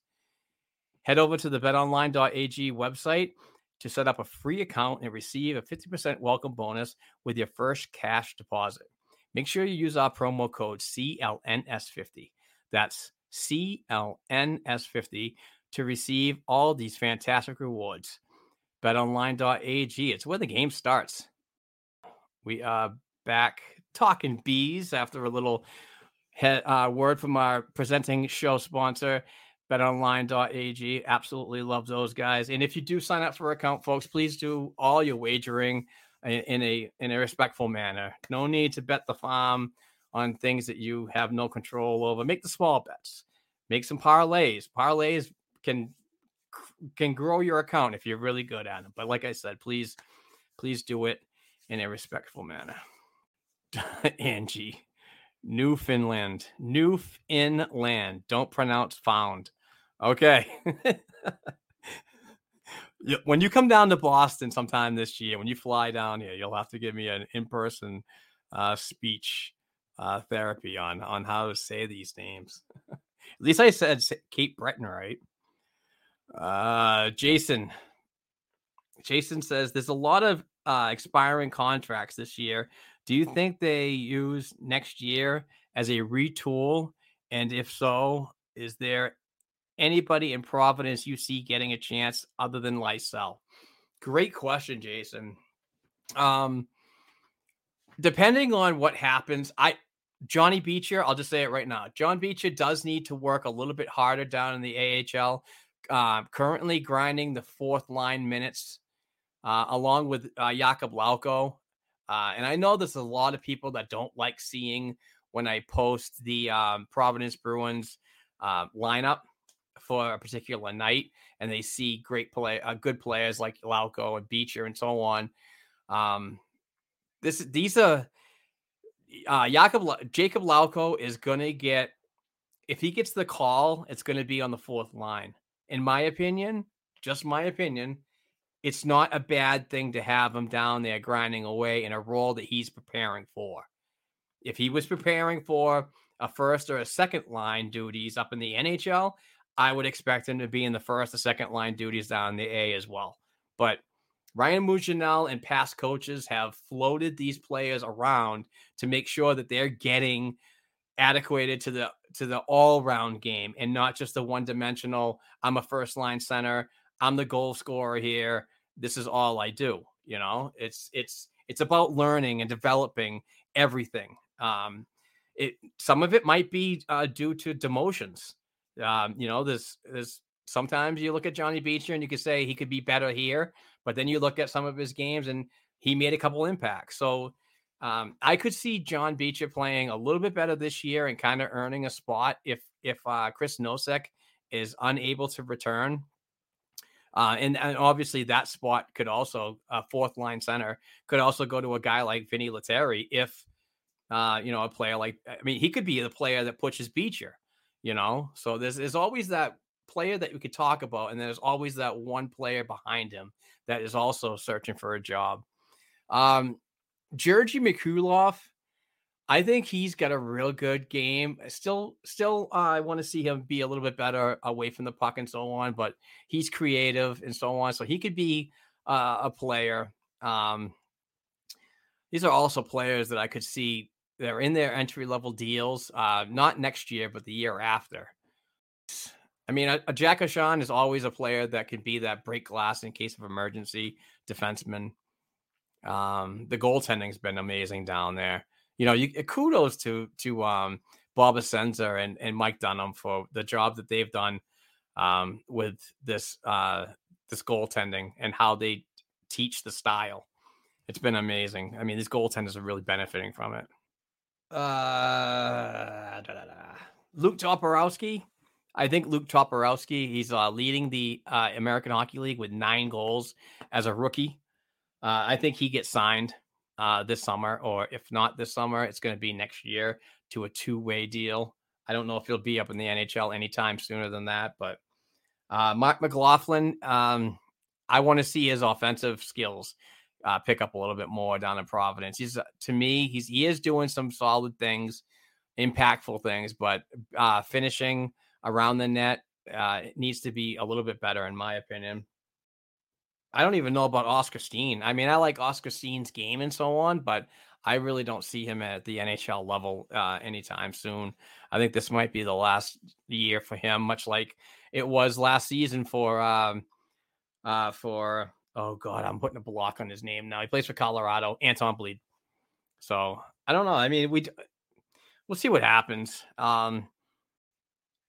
Head over to the betonline.ag website to set up a free account and receive a 50% welcome bonus with your first cash deposit. Make sure you use our promo code CLNS50. That's CLNS50 to receive all these fantastic rewards. BetOnline.ag, it's where the game starts. We are back talking bees after a little uh, word from our presenting show sponsor, betonline.ag. Absolutely love those guys. And if you do sign up for an account, folks, please do all your wagering in, in a in a respectful manner. No need to bet the farm on things that you have no control over. Make the small bets. Make some parlays. Parlays can can grow your account if you're really good at them. But like I said, please please do it in a respectful manner. [LAUGHS] Angie. Newfoundland. Newfoundland. Don't pronounce found. Okay. [LAUGHS] when you come down to Boston sometime this year, when you fly down here, you'll have to give me an in-person uh, speech uh, therapy on on how to say these names. [LAUGHS] At least I said Cape Breton right. Uh, Jason. Jason says there's a lot of uh, expiring contracts this year. Do you think they use next year as a retool? And if so, is there anybody in Providence you see getting a chance other than Lysell? Great question, Jason. Um, depending on what happens, I Johnny Beecher, I'll just say it right now. John Beecher does need to work a little bit harder down in the AHL. Uh, currently grinding the fourth line minutes uh, along with uh, Jakub Lauko. Uh, and I know there's a lot of people that don't like seeing when I post the um, Providence Bruins uh, lineup for a particular night, and they see great play, good players like Lauko and Beecher and so on. Um, this these are uh, Jakub Jakub Lauko is gonna get if he gets the call, it's gonna be on the fourth line. In my opinion, just my opinion, it's not a bad thing to have him down there grinding away in a role that he's preparing for. If he was preparing for a first or a second line duties up in the NHL, I would expect him to be in the first or second line duties down in the A as well. But Ryan Mougenel and past coaches have floated these players around to make sure that they're getting adequated to the to the all-round game and not just the one-dimensional I'm a first line center, I'm the goal scorer here, this is all I do, you know? It's it's it's about learning and developing everything. Um it some of it might be uh, due to demotions. Um, you know, there's there's sometimes you look at Johnny Beecher and you could say he could be better here, but then you look at some of his games and he made a couple impacts. So um, I could see John Beecher playing a little bit better this year and kind of earning a spot if if uh, Chris Nosek is unable to return. Uh, and, and obviously that spot could also a fourth line center could also go to a guy like Vinny Lettieri if uh, you know a player like I mean he could be the player that pushes Beecher, you know. So there's there's always that player that we could talk about, and there's always that one player behind him that is also searching for a job. Um, Georgi Merkulov, I think he's got a real good game. Still, still, uh, I want to see him be a little bit better away from the puck and so on. But he's creative and so on, so he could be uh, a player. Um, these are also players that I could see they're in their entry level deals, uh, not next year, but the year after. I mean, a, a Jack Ahcan is always a player that can be that break glass in case of emergency defenseman. Um, the goaltending's been amazing down there. You know, you kudos to to um, Bob Essensa and, and Mike Dunham for the job that they've done um, with this uh, this goaltending and how they teach the style. It's been amazing. I mean, these goaltenders are really benefiting from it. Uh, da, da, da. Luke Toporowski, I think Luke Toporowski, he's uh, leading the uh, American Hockey League with nine goals as a rookie. Uh, I think he gets signed uh, this summer, or if not this summer, it's going to be next year to a two way deal. I don't know if he'll be up in the NHL anytime sooner than that, but uh, Marc McLaughlin, um, I want to see his offensive skills uh, pick up a little bit more down in Providence. He's to me, he's he is doing some solid things, impactful things, but finishing around the net uh, needs to be a little bit better, in my opinion. I don't even know about Oskar Steen. I mean, I like Oskar Steen's game and so on, but I really don't see him at the NHL level uh, anytime soon. I think this might be the last year for him, much like it was last season for um, uh, for oh god, I'm putting a block on his name now. He plays for Colorado, Anton Blidh. So I don't know. I mean, we we'll see what happens. Um,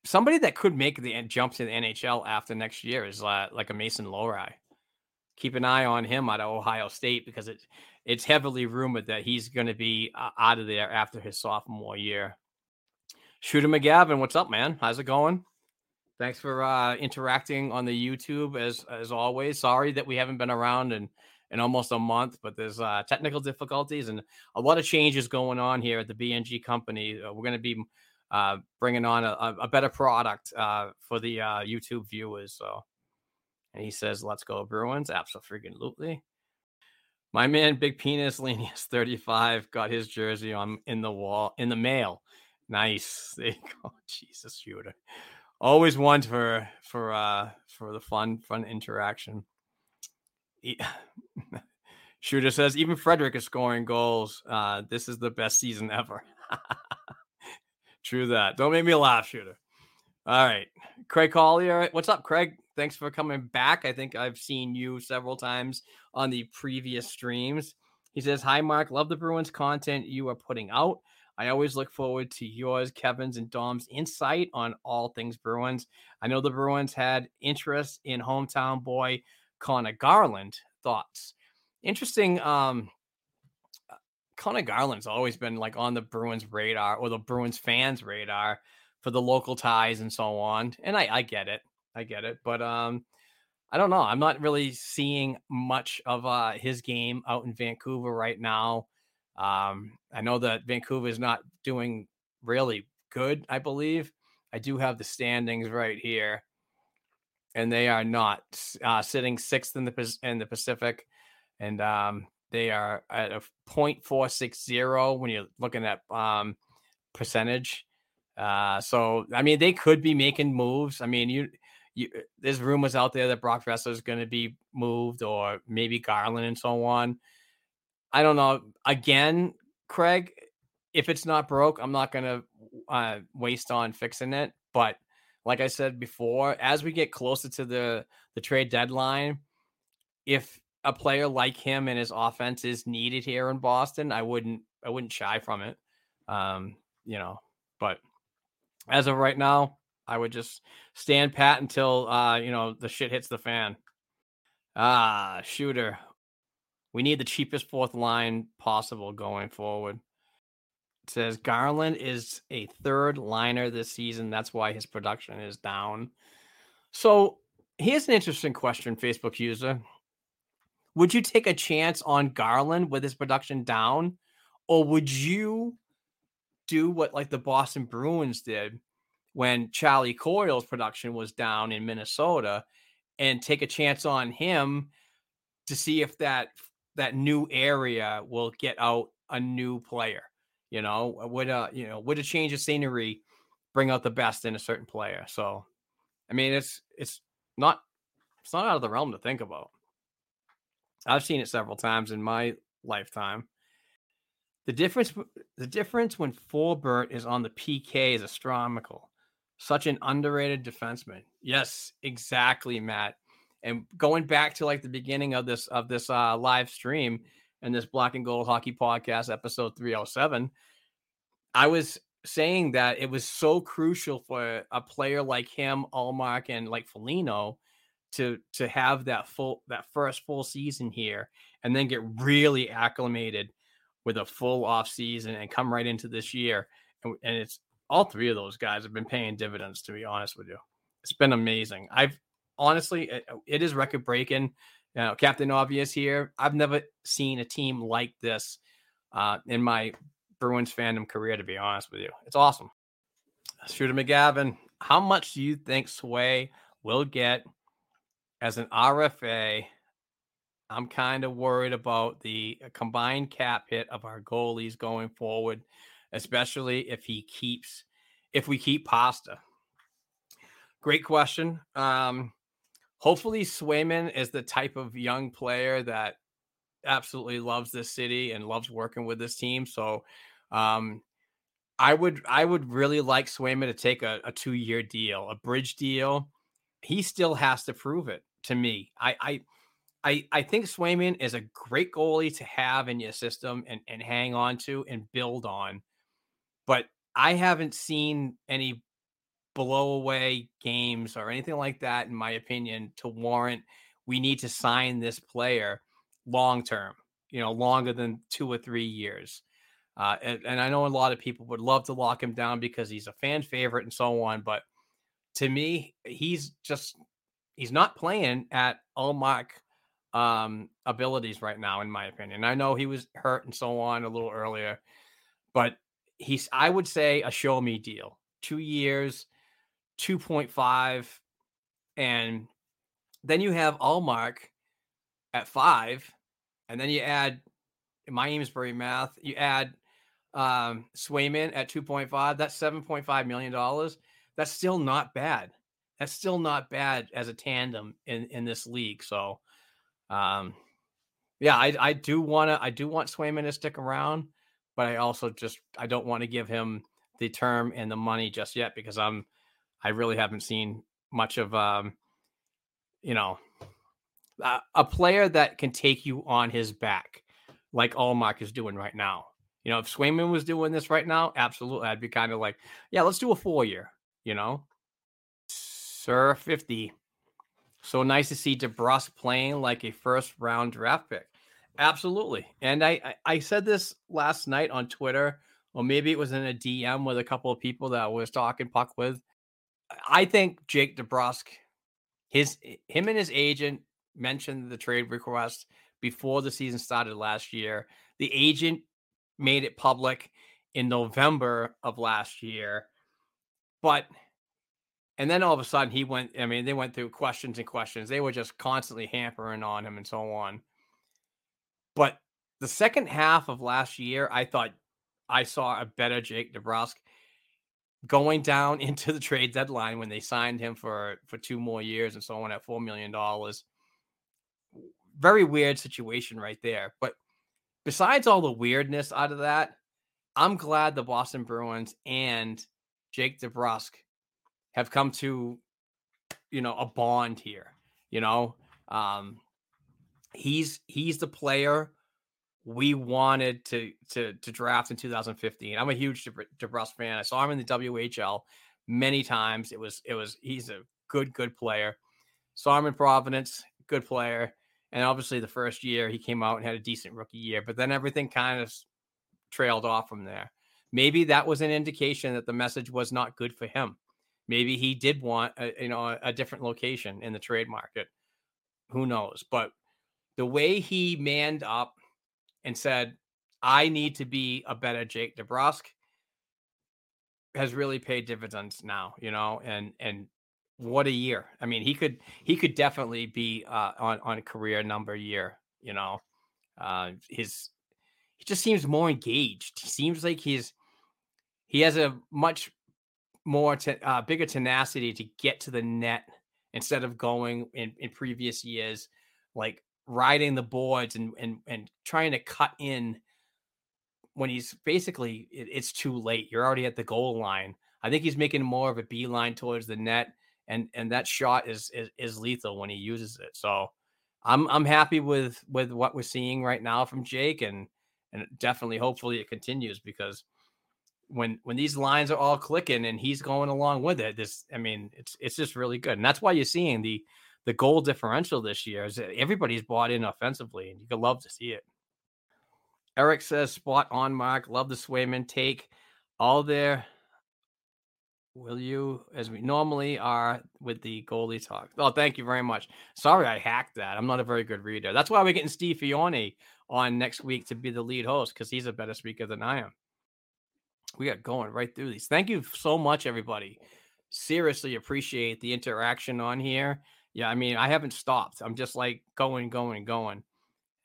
somebody that could make the jump to the NHL after next year is uh, like a Mason Lohrei. Keep an eye on him out of Ohio State because it it's heavily rumored that he's going to be uh, out of there after his sophomore year. Shooter McGavin, what's up, man? How's it going? Thanks for uh, interacting on the YouTube as as always. Sorry that we haven't been around in in almost a month, but there's uh, technical difficulties and a lot of changes going on here at the BNG company. Uh, we're going to be uh, bringing on a, a better product uh, for the YouTube viewers. So, and he says, "Let's go Bruins!" Absolutely. My man, Big Penis [LAUGHS] Lenius, 35, got his jersey on in the wall in the mail. Nice. [LAUGHS] There you go. Jesus, shooter. Always one for for uh for the fun fun interaction. He, [LAUGHS] shooter says even Frederic is scoring goals. Uh, this is the best season ever. True that. Don't make me laugh, shooter. All right, Craig Collier. What's up, Craig? Thanks for coming back. I think I've seen you several times on the previous streams. He says, Hi, Mark. Love the Bruins content you are putting out. I always look forward to yours, Kevin's, and Dom's insight on all things Bruins. I know the Bruins had interest in hometown boy Conor Garland. Thoughts? Interesting. Um, Conor Garland's always been like on the Bruins radar or the Bruins fans radar for the local ties and so on. And I, I get it. I get it. But um, I don't know. I'm not really seeing much of uh, his game out in Vancouver right now. Um, I know that Vancouver is not doing really good, I believe. I do have the standings right here, and they are not uh, sitting sixth in the in the Pacific, and um, they are at a .460 when you're looking at um, percentage. Uh, so I mean, they could be making moves. I mean, you you, uh, there's rumors out there that Brock Boeser is going to be moved or maybe Garland and so on. I don't know. Again, Craig, if it's not broke, I'm not going to uh, waste on fixing it. But like I said before, as we get closer to the the trade deadline, if a player like him and his offense is needed here in Boston, I wouldn't I wouldn't shy from it. Um, you know, but as of right now, I would just stand pat until uh, you know the shit hits the fan. Ah, shooter. We need the cheapest fourth line possible going forward. It says Garland is a third liner this season. That's why his production is down. So here's an interesting question, Facebook user. Would you take a chance on Garland with his production down? Or would you do what like the Boston Bruins did when Charlie Coyle's production was down in Minnesota and take a chance on him to see if that that new area will get out a new player. You know, would a you know would a change of scenery bring out the best in a certain player? So, I mean, it's it's not it's not out of the realm to think about. I've seen it several times in my lifetime. The difference the difference when Forbort is on the PK is astronomical. Such an underrated defenseman. Yes, exactly, Matt. And going back to like the beginning of this of this uh, live stream and this Black and Gold Hockey Podcast, episode 307, I was saying that it was so crucial for a player like him, Ullmark, and like Foligno to to have that full that first full season here and then get really acclimated with a full off season and come right into this year. And, and it's all three of those guys have been paying dividends, to be honest with you. It's been amazing. I've honestly, it, it is record breaking. You know, Captain Obvious here. I've never seen a team like this uh, in my Bruins fandom career, to be honest with you. It's awesome. Shooter McGavin, how much do you think Sway will get as an RFA? I'm kind of worried about the combined cap hit of our goalies going forward especially if he keeps if we keep Pasta. Great question. Um, hopefully, Swayman is the type of young player that absolutely loves this city and loves working with this team. So, um, I would I would really like Swayman to take a, a two year deal, a bridge deal. He still has to prove it to me. I I I, I think Swayman is a great goalie to have in your system and, and hang on to and build on but I haven't seen any blow away games or anything like that, in my opinion, to warrant we need to sign this player long term, you know, longer than two or three years. Uh, and, and, I know a lot of people would love to lock him down because he's a fan favorite and so on. But to me, he's just he's not playing at all mark um, abilities right now, in my opinion. I know he was hurt and so on a little earlier, but he's I would say a show me deal. Two years, 2.5, and then you have Ullmark at five, and then you add my Amesbury math, you add um, Swayman at 2.5, that's 7.5 million dollars. That's still not bad. That's still not bad as a tandem in in this league. So, um, yeah, I I do want to I do want Swayman to stick around, but I also just I don't want to give him the term and the money just yet because I'm I really haven't seen much of um, you know, a, a player that can take you on his back, like Ullmark is doing right now. You know, if Swayman was doing this right now, absolutely, I'd be kind of like, yeah, let's do a four year. You know, Sir fifty. So nice to see DeBrusk playing like a first round draft pick. Absolutely, and I, I I said this last night on Twitter, or maybe it was in a DM with a couple of people that I was talking puck with. I think Jake DeBrusk his eh, him and his agent mentioned the trade request before the season started last year. The agent made it public in November of last year. But and then all of a sudden he went I mean they went through questions and questions. They were just constantly hampering on him and so on. But the second half of last year, I thought I saw a better Jake DeBrusk going down [LAUGHS] into the trade deadline when they signed him for for two more years and so on at four million dollars. Very weird situation right there. But besides all the weirdness out of that, I'm glad the Boston Bruins and Jake DeBrusk have come to, you know, a bond here. You know, um, he's he's the player we wanted to to to draft in 2015. I'm a huge DeBrusk fan. I saw him in the WHL many times. It was it was he's a good good player. Saw him in Providence, good player. And obviously the first year he came out and had a decent rookie year, but then everything kind of trailed off from there. Maybe that was an indication that the message was not good for him. Maybe he did want a, you know a, a different location in the trade market. Who knows? But the way he manned up and said, I need to be a better Jake DeBrusk has really paid dividends now, you know, and and what a year. I mean, he could he could definitely be uh, on on a career number year, you know. Uh his he just seems more engaged. He seems like he's he has a much more te- uh, bigger tenacity to get to the net instead of going in, in previous years like riding the boards and and and trying to cut in when he's basically it, it's too late. You're already at the goal line. I think he's making more of a beeline towards the net, and and that shot is is, is lethal when he uses it. So I'm I'm happy with with what we're seeing right now from Jake, and and definitely hopefully it continues because when when these lines are all clicking and he's going along with it, this I mean it's it's just really good, and that's why you're seeing the the goal differential this year is everybody's bought in offensively, and you could love to see it. Eric says, spot on, Mark. Love the Swayman take. All there. Will you, as we normally are with the goalie talk? Oh, thank you very much. Sorry, I hacked that. I'm not a very good reader. That's why we're getting Steve Fione on next week to be the lead host because he's a better speaker than I am. We got going right through these. Thank you so much, everybody. Seriously appreciate the interaction on here yeah, I mean, I haven't stopped. I'm just like going, going, going,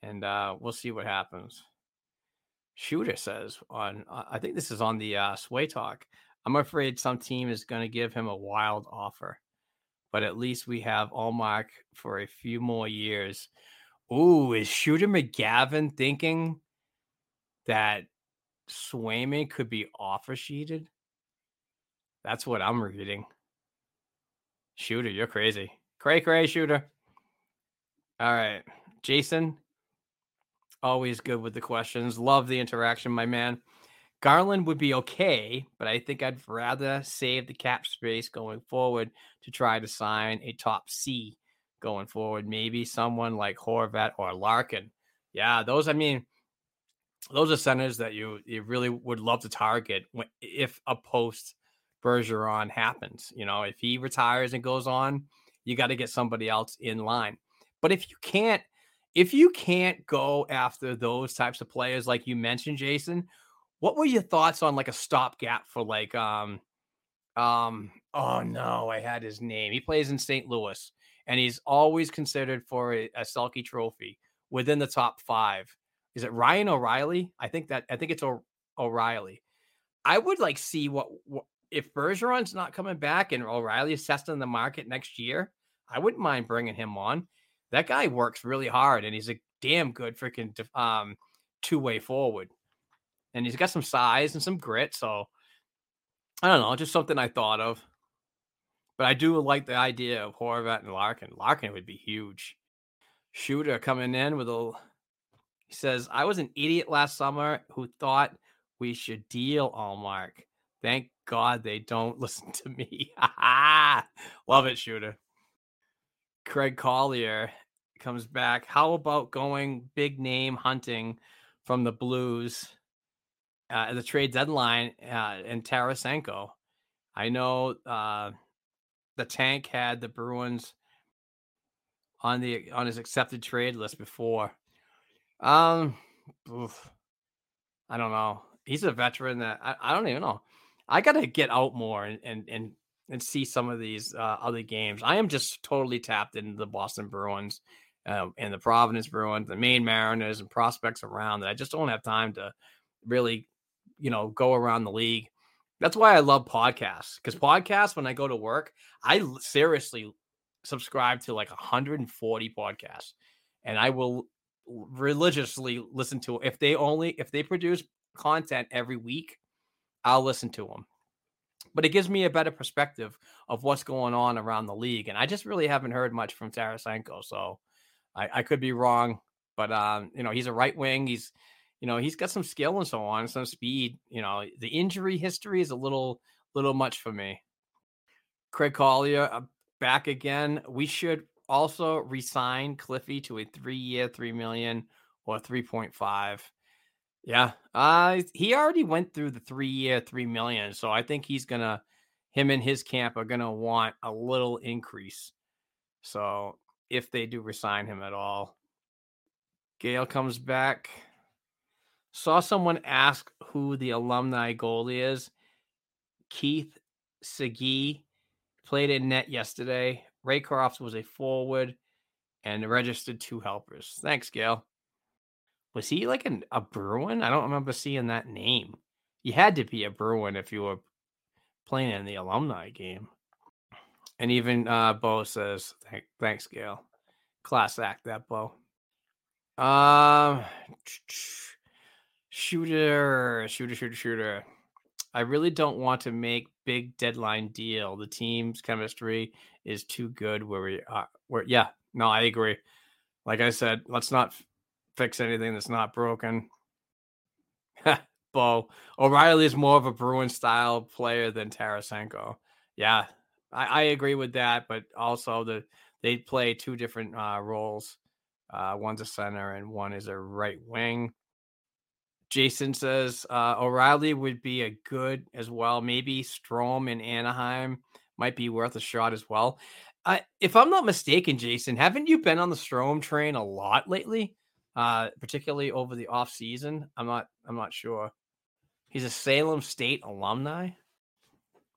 and uh, we'll see what happens. Shooter says on, uh, I think this is on the uh, Sway Talk. I'm afraid some team is going to give him a wild offer, but at least we have Ullmark for a few more years. Ooh, is Shooter McGavin thinking that Swayman could be offer sheeted? That's what I'm reading. Shooter, you're crazy. Cray cray shooter. All right. Jason, always good with the questions. Love the interaction, my man. Garland would be okay, but I think I'd rather save the cap space going forward to try to sign a top C going forward. Maybe someone like Horvat or Larkin. Yeah, those. I mean, those are centers that you you really would love to target if a post Bergeron happens. You know, if he retires and goes on, you got to get somebody else in line. But if you can't, if you can't go after those types of players like you mentioned, Jason, what were your thoughts on like a stopgap for like um um oh no, I had his name. He plays in St. Louis and he's always considered for a, a trophy within the top five. Is it Ryan O'Reilly? I think that I think it's o- O'Reilly. I would like see what, what if Bergeron's not coming back and O'Reilly is testing the market next year. I wouldn't mind bringing him on. That guy works really hard and he's a damn good freaking um, two way forward. And he's got some size and some grit. So I don't know, just something I thought of. But I do like the idea of Horvat and Larkin. Larkin would be huge. Shooter coming in with a he says, I was an idiot last summer who thought we should deal Ullmark. Thank God they don't [LAUGHS] listen to me. [LAUGHS] Love it, Shooter. Craig Collier comes back. How about going big name hunting from the Blues uh, at the trade deadline uh, and Tarasenko? I know uh, the tank had the Bruins on the on his accepted trade list before. Um, oof, I don't know. He's a veteran that I, I don't even know. I got to get out more and and and and see some of these uh, other games. I am just totally tapped into the Boston Bruins uh, and the Providence Bruins, the Maine Mariners, and prospects around that I just don't have time to really, you know, go around the league. That's why I love podcasts because podcasts, when I go to work, I seriously subscribe to like 140 podcasts and I will religiously listen to if they only if they produce content every week, I'll listen to them but it gives me a better perspective of what's going on around the league. And I just really haven't heard much from Tarasenko, so I, I could be wrong. But um, you know, he's a right wing. He's you know he's got some skill and so on, some speed. You know, the injury history is a little little much for me. Craig Collier uh, back again. We should also resign Cliffy to a three-year, three million or three point five. Yeah. Uh he already went through the three year, three million. So I think he's gonna him and his camp are gonna want a little increase. So if they do resign him at all. Gail comes back. Saw someone ask who the alumni goalie is. Keith Sagi played in net yesterday. Raycroft was a forward and registered two helpers. Thanks, Gail. Was he like an, a Bruin? I don't remember seeing that name. You had to be a Bruin if you were playing in the alumni game. And even uh, Bo says, "Thanks, Gail. Class act that Bo." Um, [SNIFFS] shooter, shooter, shooter, shooter. I really don't want to make big deadline deal. The team's chemistry is too good where we are. Where yeah, no, I agree. Like I said, let's not fix anything that's not broken. [LAUGHS] Bo O'Reilly is more of a Bruin style player than Tarasenko. Yeah, I, I, agree with that. But also the they play two different uh, roles. Uh, one's a center and one is a right wing. Jason says uh, O'Reilly would be a good as well. Maybe Strome in Anaheim might be worth a shot as well. If I'm not mistaken, Jason, haven't you been on the Strome train a lot lately? Uh, particularly over the off season. I'm not. I'm not sure. He's a Salem State alumni.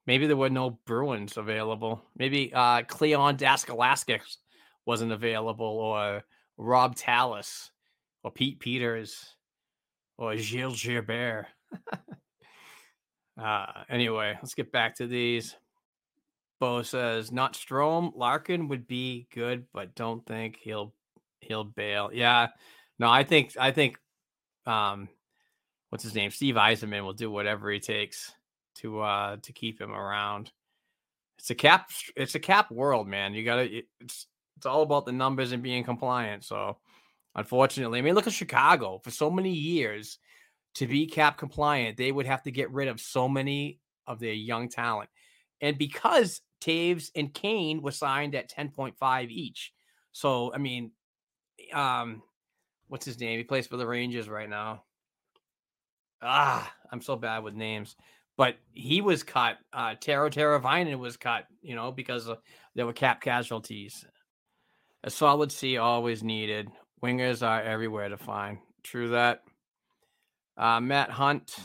Maybe there were no Bruins available. Maybe uh, Cleon Daskalakis wasn't available, or Rob Tallas, or Pete Peeters, or Gilles Gilbert. [LAUGHS] uh, anyway, let's get back to these. Bo says not Strome. Larkin would be good, but don't think he'll he'll bail. Yeah, no, I think I think um what's his name? Steve Yzerman will do whatever he takes to uh to keep him around. It's a cap it's a cap world, man. You got to it's it's all about the numbers and being compliant. So, unfortunately, I mean, look at Chicago for so many years. to be cap compliant, they would have to get rid of so many of their young talent. And because Toews and Kane were signed at 10.5 each. So, I mean, um, what's his name? He plays for the Rangers right now. Ah, I'm so bad with names. But he was cut. Uh Teuvo Teravainen was cut, you know, because uh, there were cap casualties. A solid C always needed. Wingers are everywhere to find. True that. Uh, Matt Hunt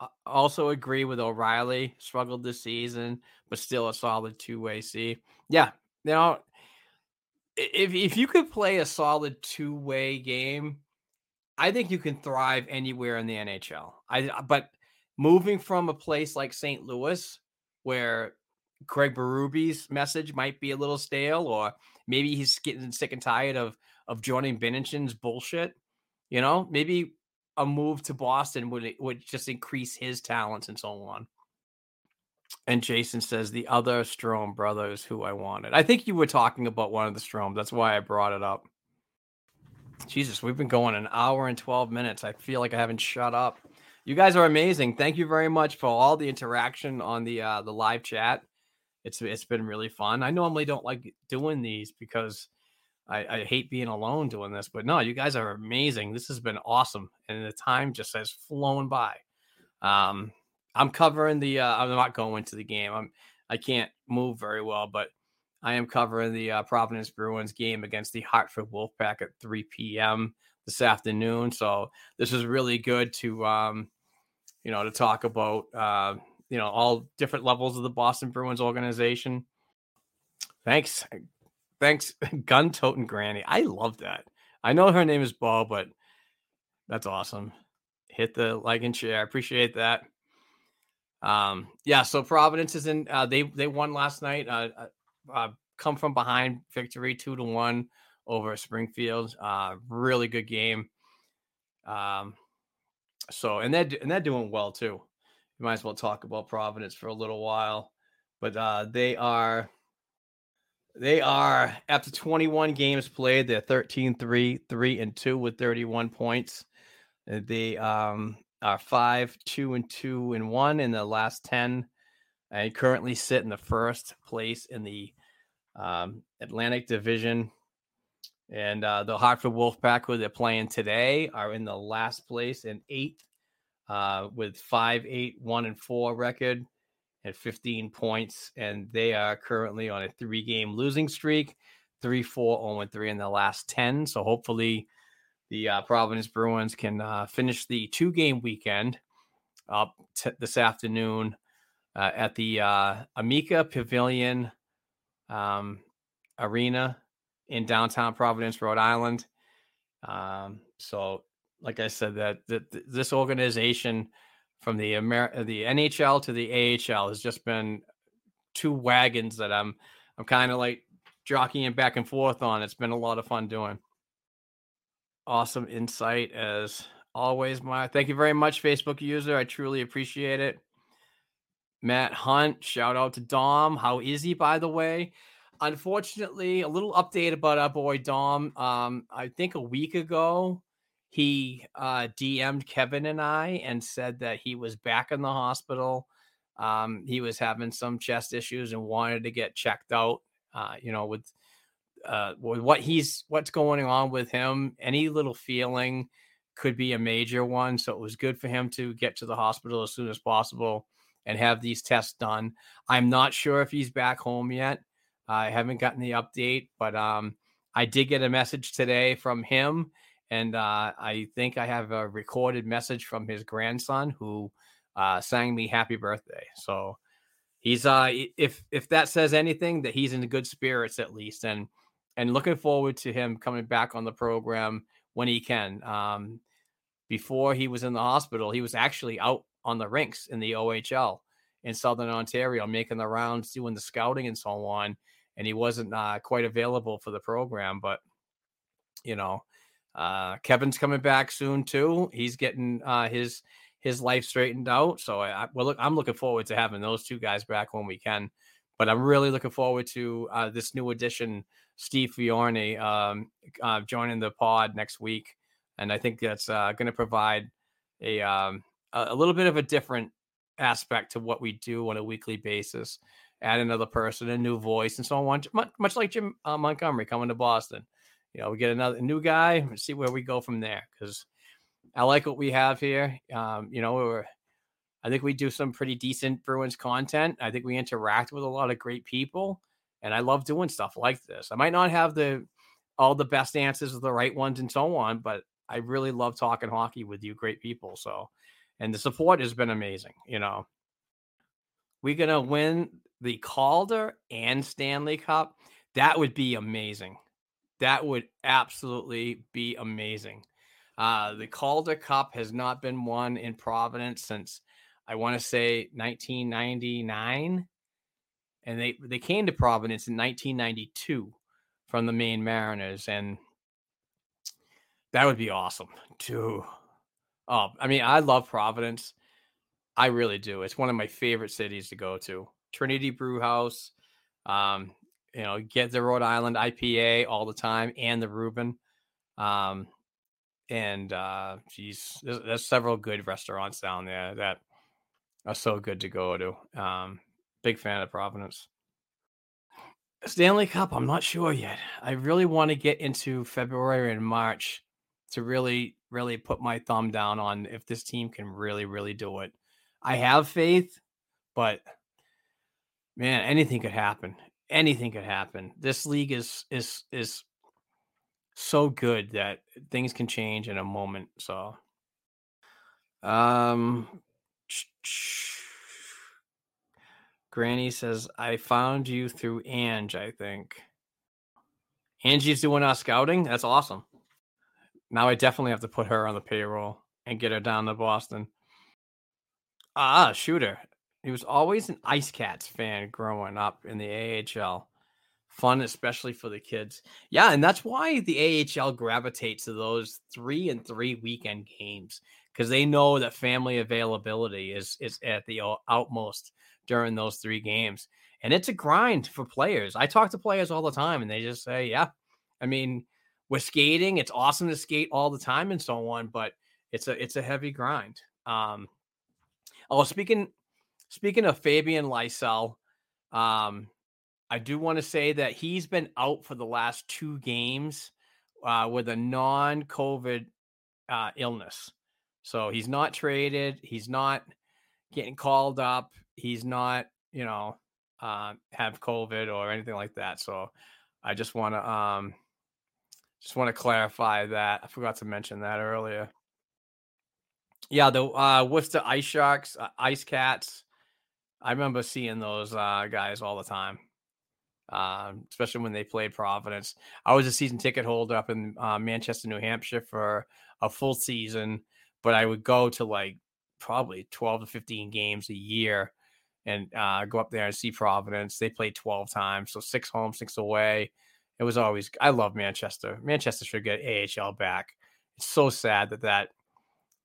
uh, also agree with O'Reilly. Struggled this season, but still a solid two way C. Yeah, you know, if if you could play a solid two way game, I think you can thrive anywhere in the NHL. I but moving from a place like St. Louis, where Craig Berube's message might be a little stale, or maybe he's getting sick and tired of of Jordan Binnington's bullshit. You know, maybe a move to Boston would would just increase his talents and so on. And Jason says the other Strome brothers who I wanted. I think you were talking about one of the Strome. That's why I brought it up. Jesus, we've been going an hour and 12 minutes. I feel like I haven't shut up. You guys are amazing. Thank you very much for all the interaction on the uh the live chat. It's it's been really fun. I normally don't like doing these because I, I hate being alone doing this, but no, you guys are amazing. This has been awesome, and the time just has flown by. Um, I'm covering the. Uh, I'm not going to the game. I'm. I can't move very well, but I am covering the uh, Providence Bruins game against the Hartford Wolfpack at 3 p.m. this afternoon. So this is really good to, um, you know, to talk about, uh, you know, all different levels of the Boston Bruins organization. Thanks, thanks, [LAUGHS] gun toting granny. I love that. I know her name is Bo, but that's awesome. Hit the like and share. I appreciate that. Um, yeah, so Providence is in. Uh, they they won last night. Uh, uh, come from behind victory, two to one over Springfield. Uh, really good game. Um, so and they're and they're doing well too. You might as well talk about Providence for a little while, but uh, they are they are after 21 games played. They're 13 3 3 and 2 with 31 points. They um are five, two, and two and one in the last 10. I currently sit in the first place in the um, Atlantic Division. And uh, the Hartford Wolfpack, who they're playing today, are in the last place in eighth uh, with five, eight, one, and four record and 15 points. And they are currently on a three game losing streak, three, four, 0, and three in the last 10. So hopefully the uh, Providence Bruins can uh, finish the two game weekend up t- this afternoon uh, at the uh, Amica Pavilion um, Arena in downtown Providence, Rhode Island. Um, so, like I said, that, that this organization from the Amer- the NHL to the AHL has just been two wagons that I'm I'm kind of like jockeying back and forth on. It's been a lot of fun doing awesome insight as always, my thank you very much, Facebook user. I truly appreciate it. Matt Hunt, shout out to Dom. How is he, by the way? Unfortunately, a little update about our boy Dom. Um, I think a week ago, he uh, DM'd Kevin and I and said that he was back in the hospital. Um, he was having some chest issues and wanted to get checked out. Uh, you know, with uh, what he's what's going on with him. Any little feeling could be a major one. So it was good for him to get to the hospital as soon as possible and have these tests done. I'm not sure if he's back home yet. I haven't gotten the update, but um, I did get a message today from him, and uh, I think I have a recorded message from his grandson who uh, sang me happy birthday. So he's uh, if if that says anything, that he's in good spirits at least, and and looking forward to him coming back on the program when he can. Um, before he was in the hospital, he was actually out on the rinks in the OHL in Southern Ontario, making the rounds, doing the scouting and so on. And he wasn't uh, quite available for the program, but you know, uh, Kevin's coming back soon too. He's getting uh, his his life straightened out. So I, well, look, I'm looking forward to having those two guys back when we can. But I'm really looking forward to uh, this new addition Steve Fiorni um, uh, joining the pod next week, and I think that's uh, going to provide a um a, little bit of a different aspect to what we do on a weekly basis. Add another person, a new voice, and so on. Much, much like Jim uh, Montgomery coming to Boston. You know, we get another new guy and see where we go from there. Because I like what we have here. Um, you know, we're I think we do some pretty decent Bruins content. I think we interact with a lot of great people, and I love doing stuff like this. I might not have the all the best answers or the right ones and so on, but I really love talking hockey with you, great people. So, and the support has been amazing. You know, we're gonna win the Calder and Stanley Cup. That would be amazing. That would absolutely be amazing. Uh, the Calder Cup has not been won in Providence since I want to say 1999, and they they came to Providence in 1992 from the Maine Mariners, and that would be awesome too. Oh, I mean, I love Providence. I really do. It's one of my favorite cities to go to. Trinity Brew House, um, you know, get the Rhode Island IPA all the time and the Reuben. Um, and uh, geez, there's, there's several good restaurants down there that are so good to go to. Um, big fan of Providence. Stanley Cup, I'm not sure yet. I really want to get into February and March to really, really put my thumb down on if this team can really, really do it. I have faith, but man, anything could happen. Anything could happen. This league is is is so good that things can change in a moment. So um Granny says, I found you through Ange, I think. Angie's doing our scouting. That's awesome. Now I definitely have to put her on the payroll and get her down to Boston. Ah, shooter. He was always an Ice Cats fan growing up in the AHL. Fun, especially for the kids. Yeah, and that's why the AHL gravitates to those three and three weekend games because they know that family availability is is at the outmost during those three games. And it's a grind for players. I talk to players all the time and they just say, yeah, I mean, we're skating. It's awesome to skate all the time and so on, but it's a it's a heavy grind. Um oh speaking speaking of Fabian Lysell, um, I do want to say that he's been out for the last two games uh, with a non-COVID uh, illness. So he's not traded. He's not getting called up. He's not, you know, uh, have COVID or anything like that. So I just want to um, just want to clarify that. I forgot to mention that earlier. Yeah, the uh, Worcester Ice Sharks, uh, Ice Cats. I remember seeing those uh, guys all the time, um, especially when they played Providence. I was a season ticket holder up in uh, Manchester, New Hampshire for a full season but I would go to like probably 12 to 15 games a year and uh, go up there and see Providence. They played 12 times, so six home, six away. It was always, I love Manchester. Manchester should get AHL back. It's so sad that that,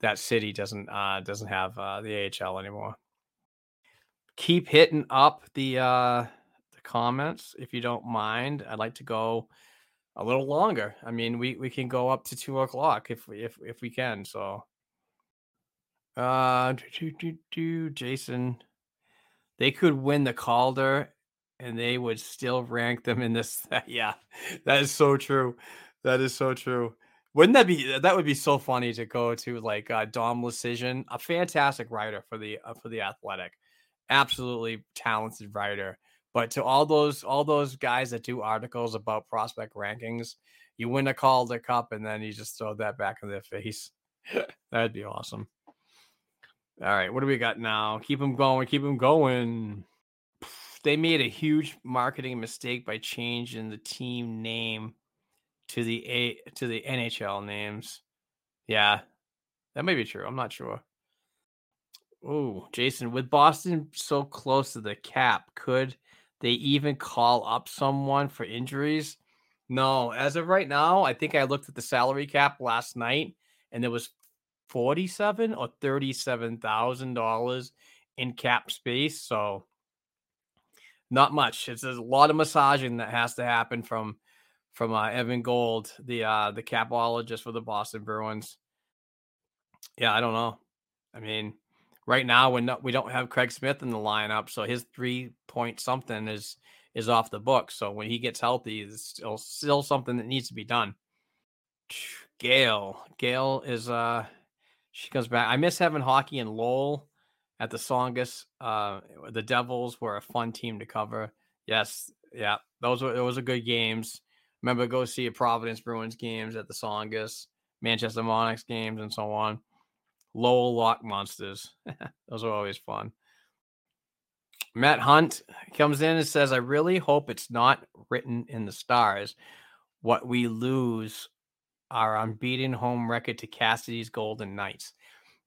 that city doesn't uh, doesn't have uh, the AHL anymore. Keep hitting up the uh, the comments if you don't mind. I'd like to go a little longer. I mean, we we can go up to two o'clock if we if if we can. So uh, do, do, do, Jason, they could win the Calder, and they would still rank them in this. [LAUGHS] yeah, that is so true. That is so true. Wouldn't that be that would be so funny to go to like uh, Dom Luszczyszyn, a fantastic writer for the uh, for the Athletic, absolutely talented writer. But to all those all those guys that do articles about prospect rankings, you win a Calder Cup and then you just throw that back in their face. [LAUGHS] That'd be awesome. All right, what do we got now? Keep them going, keep them going. They made a huge marketing mistake by changing the team name to the A to the NHL names. Yeah, that may be true. I'm not sure. Oh, Jason, with Boston so close to the cap, could they even call up someone for injuries? No, as of right now, I think I looked at the salary cap last night and there was forty-seven or thirty-seven thousand dollars in cap space. So not much. It's a lot of massaging that has to happen from from uh, Evan Gold, the uh, the capologist for the Boston Bruins. Yeah, I don't know. I mean, right now we we don't have Craig Smith in the lineup, so his three point something is is off the book. So when he gets healthy, it's still still something that needs to be done. Gail, Gail is uh, she comes back. I miss having hockey and Lowell at the Tsongas. Uh, the Devils were a fun team to cover. Yes, yeah, those were those were good games. Remember, go see Providence Bruins games at the Tsongas, Manchester Monarchs games, and so on. Lowell Lock Monsters. [LAUGHS] those are always fun. Matt Hunt comes in and says, I really hope it's not written in the stars. What we lose our unbeaten home record to Cassidy's Golden Knights.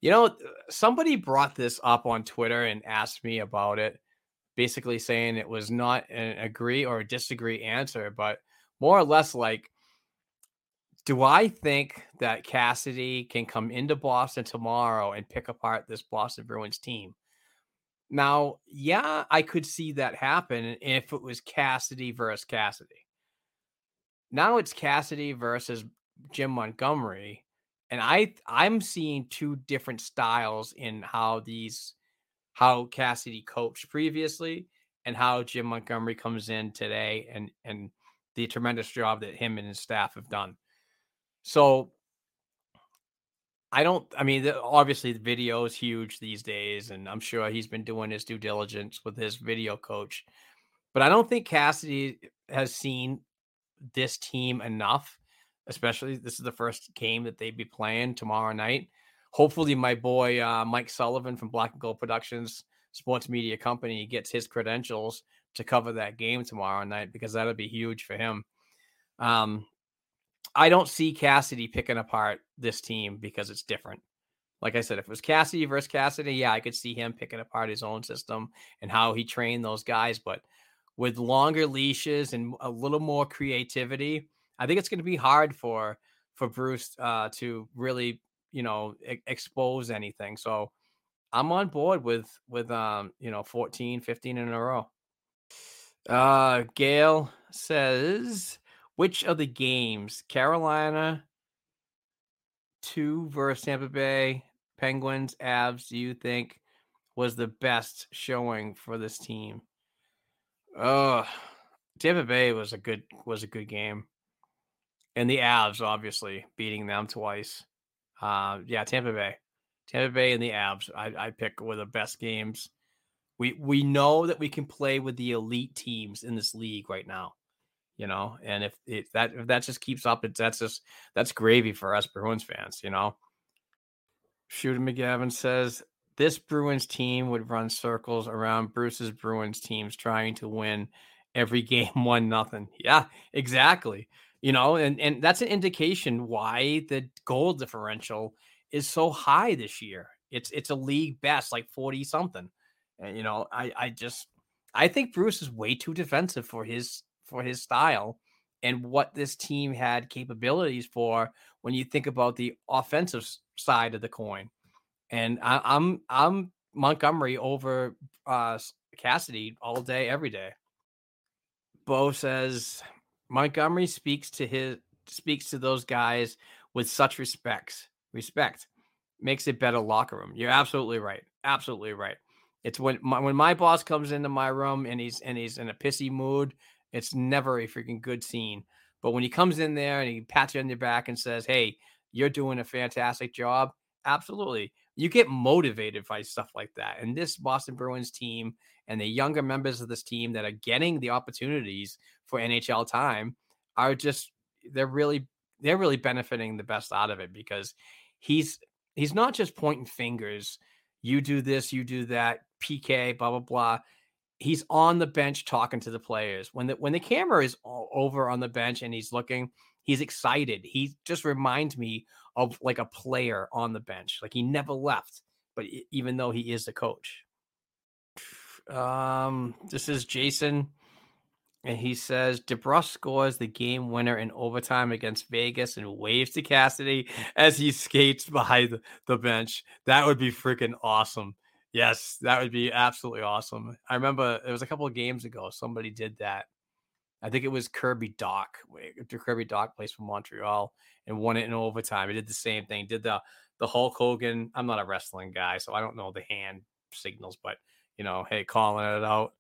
You know, uh, somebody brought this up on Twitter and asked me about it, basically saying it was not an agree or disagree answer, but more or less like, do I think that Cassidy can come into Boston tomorrow and pick apart this Boston Bruins team? Now, yeah, I could see that happen if it was Cassidy versus Cassidy. Now it's Cassidy versus Jim Montgomery, and I I'm seeing two different styles in how these how Cassidy coached previously and how Jim Montgomery comes in today and and the tremendous job that him and his staff have done. So I don't. I mean, obviously, the video is huge these days, and I'm sure he's been doing his due diligence with his video coach. But I don't think Cassidy has seen this team enough. Especially, this is the first game that they'd be playing tomorrow night. Hopefully, my boy uh, Mike Sullivan from Black and Gold Productions Sports Media Company gets his credentials to cover that game tomorrow night because that'll be huge for him. Um, I don't see Cassidy picking apart this team because it's different. Like I said, if it was Cassidy versus Cassidy, yeah, I could see him picking apart his own system and how he trained those guys. But with longer leashes and a little more creativity, I think it's going to be hard for for Bruce uh, to really, you know, e- expose anything. So I'm on board with with um, you know, 14, 15 in a row. Uh Gail says which of the games, Carolina two versus Tampa Bay, Penguins, Avs, do you think was the best showing for this team? Oh, Tampa Bay was a good was a good game, and the Avs obviously beating them twice. Uh, yeah, Tampa Bay, Tampa Bay, and the Avs. I I pick were the best games. We we know that we can play with the elite teams in this league right now you know. And if, if that if that just keeps up, it's that's just that's gravy for us Bruins fans, you know. Shooter McGavin says this Bruins team would run circles around Bruce's Bruins teams trying to win every [LAUGHS] game one nothing. Yeah, exactly. You know, and and that's an indication why the goal differential is so high this year. It's it's a league best, like 40 something. And you know, I I just I think Bruce is way too defensive for his for his style and what this team had capabilities for when you think about the offensive side of the coin. And I, I'm I'm Montgomery over uh, Cassidy all day, every day. Bo says Montgomery speaks to his speaks to those guys with such respect. Respect makes it better locker room. You're absolutely right. Absolutely right. It's when my, when my boss comes into my room and he's and he's in a pissy mood it's never a freaking good scene. But when he comes in there and he pats you on your back and says, Hey, you're doing a fantastic job, absolutely. You get motivated by stuff like that. And this Boston Bruins team and the younger members of this team that are getting the opportunities for NHL time are just they're really they're really benefiting the best out of it because he's he's not just pointing fingers. You do this, you do that, PK, blah blah blah he's on the bench talking to the players. When the when the camera is over on the bench and he's looking, he's excited. He just reminds me of like a player on the bench. Like he never left, but even though he is the coach. Um, this is Jason, and he says DeBrusk scores the game winner in overtime against Vegas and waves to Cassidy as he skates behind the bench. That would be freaking awesome. Yes, that would be absolutely awesome. I remember it was a couple of games ago somebody did that. I think it was Kirby Dach. Kirby Dach plays for Montreal and won it in overtime. He did the same thing. Did the the Hulk Hogan. I'm not a wrestling guy, so I don't know the hand signals, but you know, hey, calling it out.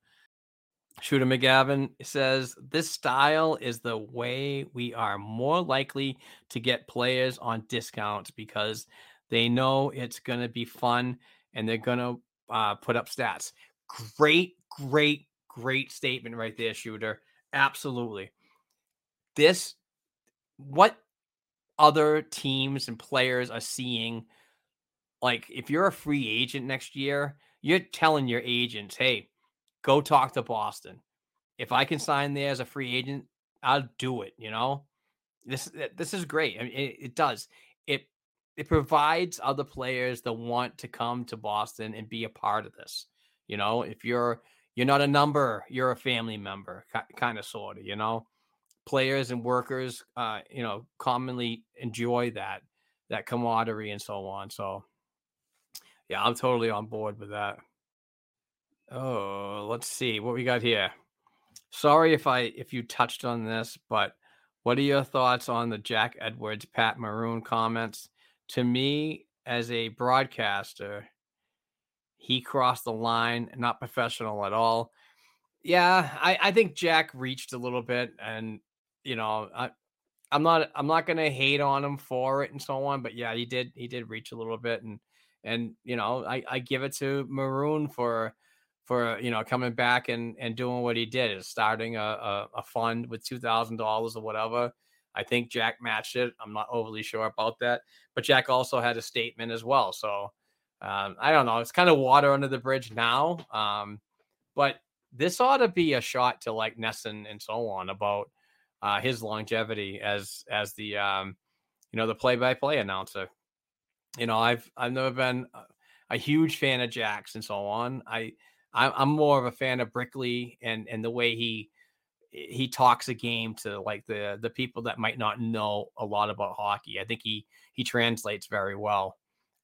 Shooter McGavin says this style is the way we are more likely to get players on discounts because they know it's going to be fun and they're going to uh, put up stats. Great, great, great statement right there, Shooter. Absolutely. This, what other teams and players are seeing? Like, if you're a free agent next year, you're telling your agents, hey, go talk to Boston. If I can sign there as a free agent, I'll do it. You know, this this is great. I mean, it, it does. It it provides other players that want to come to Boston and be a part of this. You know, if you're you're not a number, you're a family member, kind of sort of. You know, players and workers, uh, you know, commonly enjoy that that camaraderie and so on. So, yeah, I'm totally on board with that. Oh, let's see what we got here. Sorry if I if you touched on this, but what are your thoughts on the Jack Edwards Pat Maroon comments? To me, as a broadcaster, he crossed the line, not professional at all. Yeah, I, I think Jack reached a little bit, and you know, I, I'm not I'm not gonna hate on him for it and so on, but yeah, he did he did reach a little bit, and and you know, I I give it to Maroon for for you know coming back and and doing what he did starting a, a, a fund with two thousand dollars or whatever. I think Jack matched it. I'm not overly sure about that, but Jack also had a statement as well. So um, I don't know. It's kind of water under the bridge now, um, but this ought to be a shot to like NESN and so on about uh, his longevity as as the um, you know the play by play announcer. You know, I've I've never been a huge fan of Jack's and so on. I I'm more of a fan of Brickley and and the way he he talks a game to like the the people that might not know a lot about hockey. I think he he translates very well.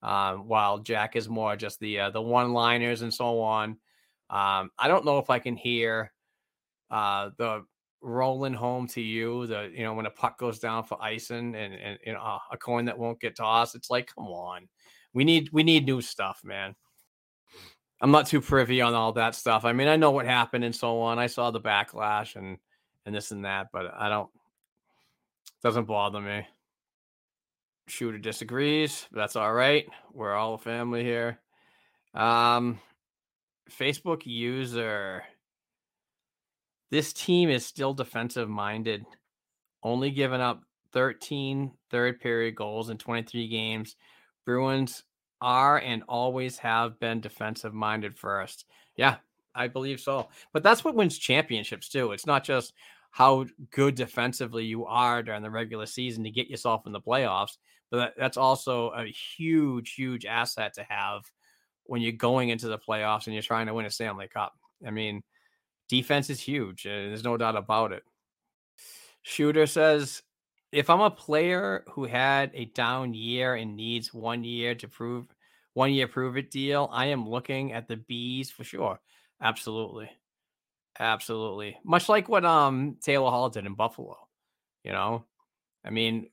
Um, while Jack is more just the uh, the one liners and so on. Um, I don't know if I can hear uh, the rolling home to you. The you know when a puck goes down for icing and and you know a coin that won't get tossed. It's like come on, we need we need new stuff, man. I'm not too privy on all that stuff. I mean, I know what happened and so on. I saw the backlash and and this and that, but I don't doesn't bother me. Shooter disagrees. That's all right. We're all a family here. Um Facebook user this team is still defensive minded, only giving up 13 third period goals in 23 games. Bruins are and always have been defensive minded first. Yeah, I believe so. But that's what wins championships too. It's not just how good defensively you are during the regular season to get yourself in the playoffs, but that, that's also a huge, huge asset to have when you're going into the playoffs and you're trying to win a Stanley Cup. I mean, defense is huge. There's no doubt about it. Shooter says if I'm a player who had a down year and needs one year to prove one year prove it deal, I am looking at the bees for sure. Absolutely. Absolutely. Much like what um Taylor Hall did in Buffalo. You know, I mean,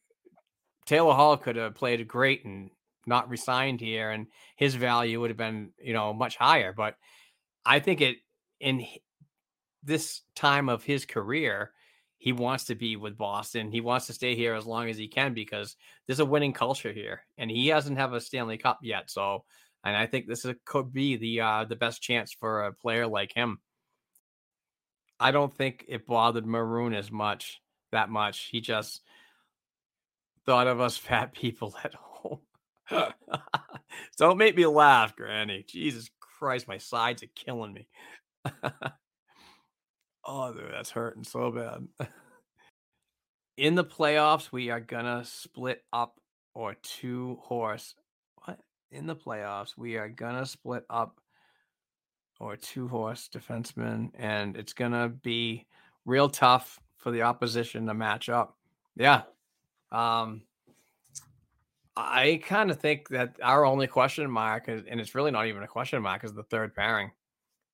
Taylor Hall could have played great and not resigned here, and his value would have been, you know, much higher. But I think it in this time of his career, he wants to be with Boston. He wants to stay here as long as he can because there's a winning culture here, and he hasn't have a Stanley Cup yet. So, and I think this is, could be the uh, the best chance for a player like him. I don't think it bothered Maroon as much that much. He just thought of us [LAUGHS] fat people at home. [LAUGHS] don't make me laugh, Granny. Jesus Christ, my sides are killing me. [LAUGHS] Oh, dude, that's hurting so bad. In the playoffs, we are gonna split up or two horse. What? In the playoffs, we are gonna split up or two horse defensemen, and it's gonna be real tough for the opposition to match up. Yeah. Um I kind of think that our only question mark, is, and it's really not even a question mark, is the third pairing.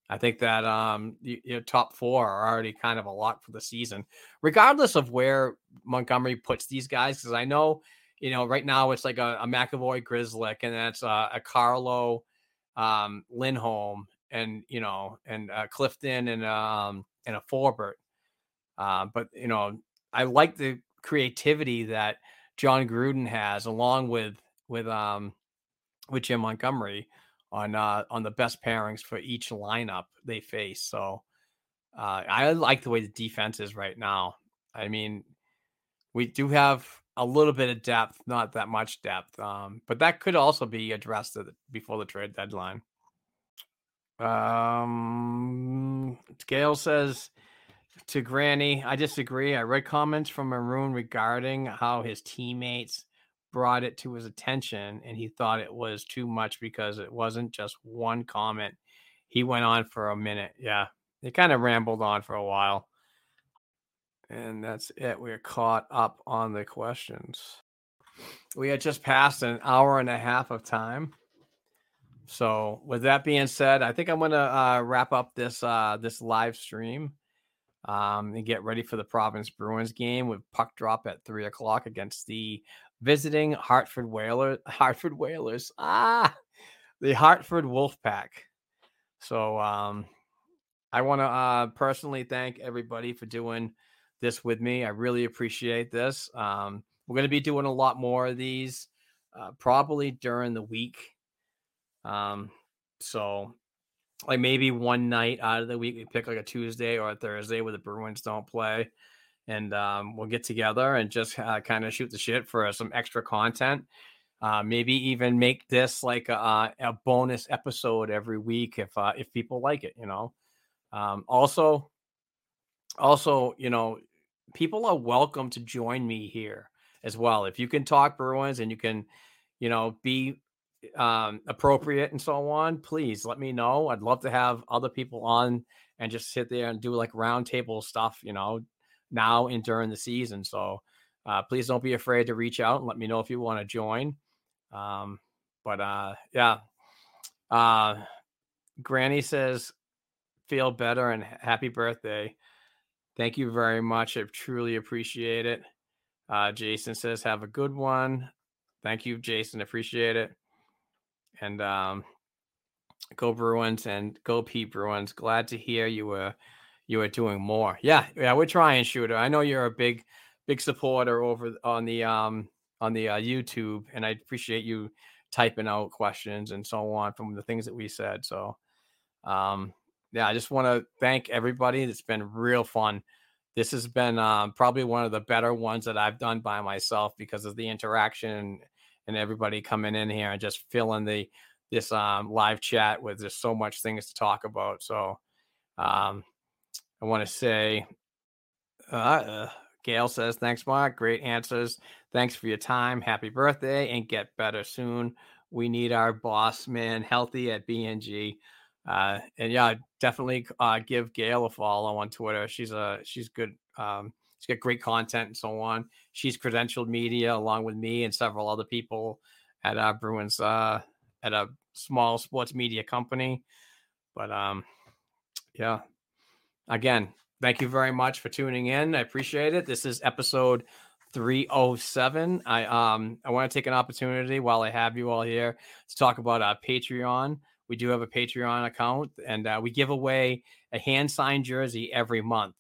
I think that um your top four are already kind of a lot for the season, regardless of where Montgomery puts these guys. Because I know, you know, right now it's like a, a McAvoy Grzelcyk, and that's a, a Carlo um, Lindholm, and you know, and uh, Clifton, and um, and a Forbort. Uh, but you know, I like the creativity that John Gruden has, along with with um with Jim Montgomery on uh on the best pairings for each lineup they face. So uh, I like the way the defense is right now. I mean, we do have a little bit of depth, not that much depth, um, but that could also be addressed before the trade deadline. Um, Gail says to Granny, I disagree. I read comments from Maroon regarding how his teammates brought it to his attention and he thought it was too much because it wasn't just one comment. He went on for a minute. Yeah. He kind of rambled on for a while. And that's it. We're caught up on the questions. We had just passed an hour and a half of time. So, with that being said, I think I'm going to uh, wrap up this uh, this live stream um, and get ready for the Providence Bruins game with puck drop at three o'clock against the visiting Hartford Whalers. [LAUGHS] Hartford Whalers. Ah, the Hartford Wolfpack. So um, I want to uh, personally thank everybody for doing this with me. I really appreciate this. Um, we're going to be doing a lot more of these uh, probably during the week. Um, so like maybe one night out of the week we pick like a Tuesday or a Thursday where the Bruins don't play, and um, we'll get together and just uh, kind of shoot the shit for some extra content. Uh, maybe even make this like a, a, bonus episode every week if uh, if people like it. You know. Um, also, also, you know, people are welcome to join me here as well. If you can talk Bruins and you can, you know, be um, appropriate and so on, please let me know. I'd love to have other people on and just sit there and do like roundtable stuff, you know, now and during the season. So uh, please don't be afraid to reach out and let me know if you want to join. Um, but uh, yeah, uh, Granny says, feel better and happy birthday. Thank you very much. I truly appreciate it. Uh, Jason says, have a good one. Thank you, Jason. Appreciate it. And um, go Bruins and go P-Bruins. Glad to hear you were you were doing more. Yeah, yeah, we're trying, shooter. I know you're a big big supporter over on the um on the uh, YouTube, and I appreciate you typing out questions and so on from the things that we said. So, um, yeah, I just want to thank everybody. It's been real fun. This has been um, probably one of the better ones that I've done by myself because of the interaction and everybody coming in here and just filling the this um, live chat with just so much things to talk about. So um, I want to say, uh, uh, Gail says, thanks, Mark. Great answers. Thanks for your time. Happy birthday and get better soon. We need our boss man healthy at BNG. Uh, and yeah, definitely uh, give Gail a follow on Twitter. She's a she's good. Um, She's got great content and so on. She's credentialed media along with me and several other people at uh, Bruins uh, at a small sports media company. But um, yeah, again, thank you very much for tuning in. I appreciate it. This is episode 307. I um I want to take an opportunity while I have you all here to talk about our Patreon. We do have a Patreon account, and uh, we give away a hand signed jersey every month.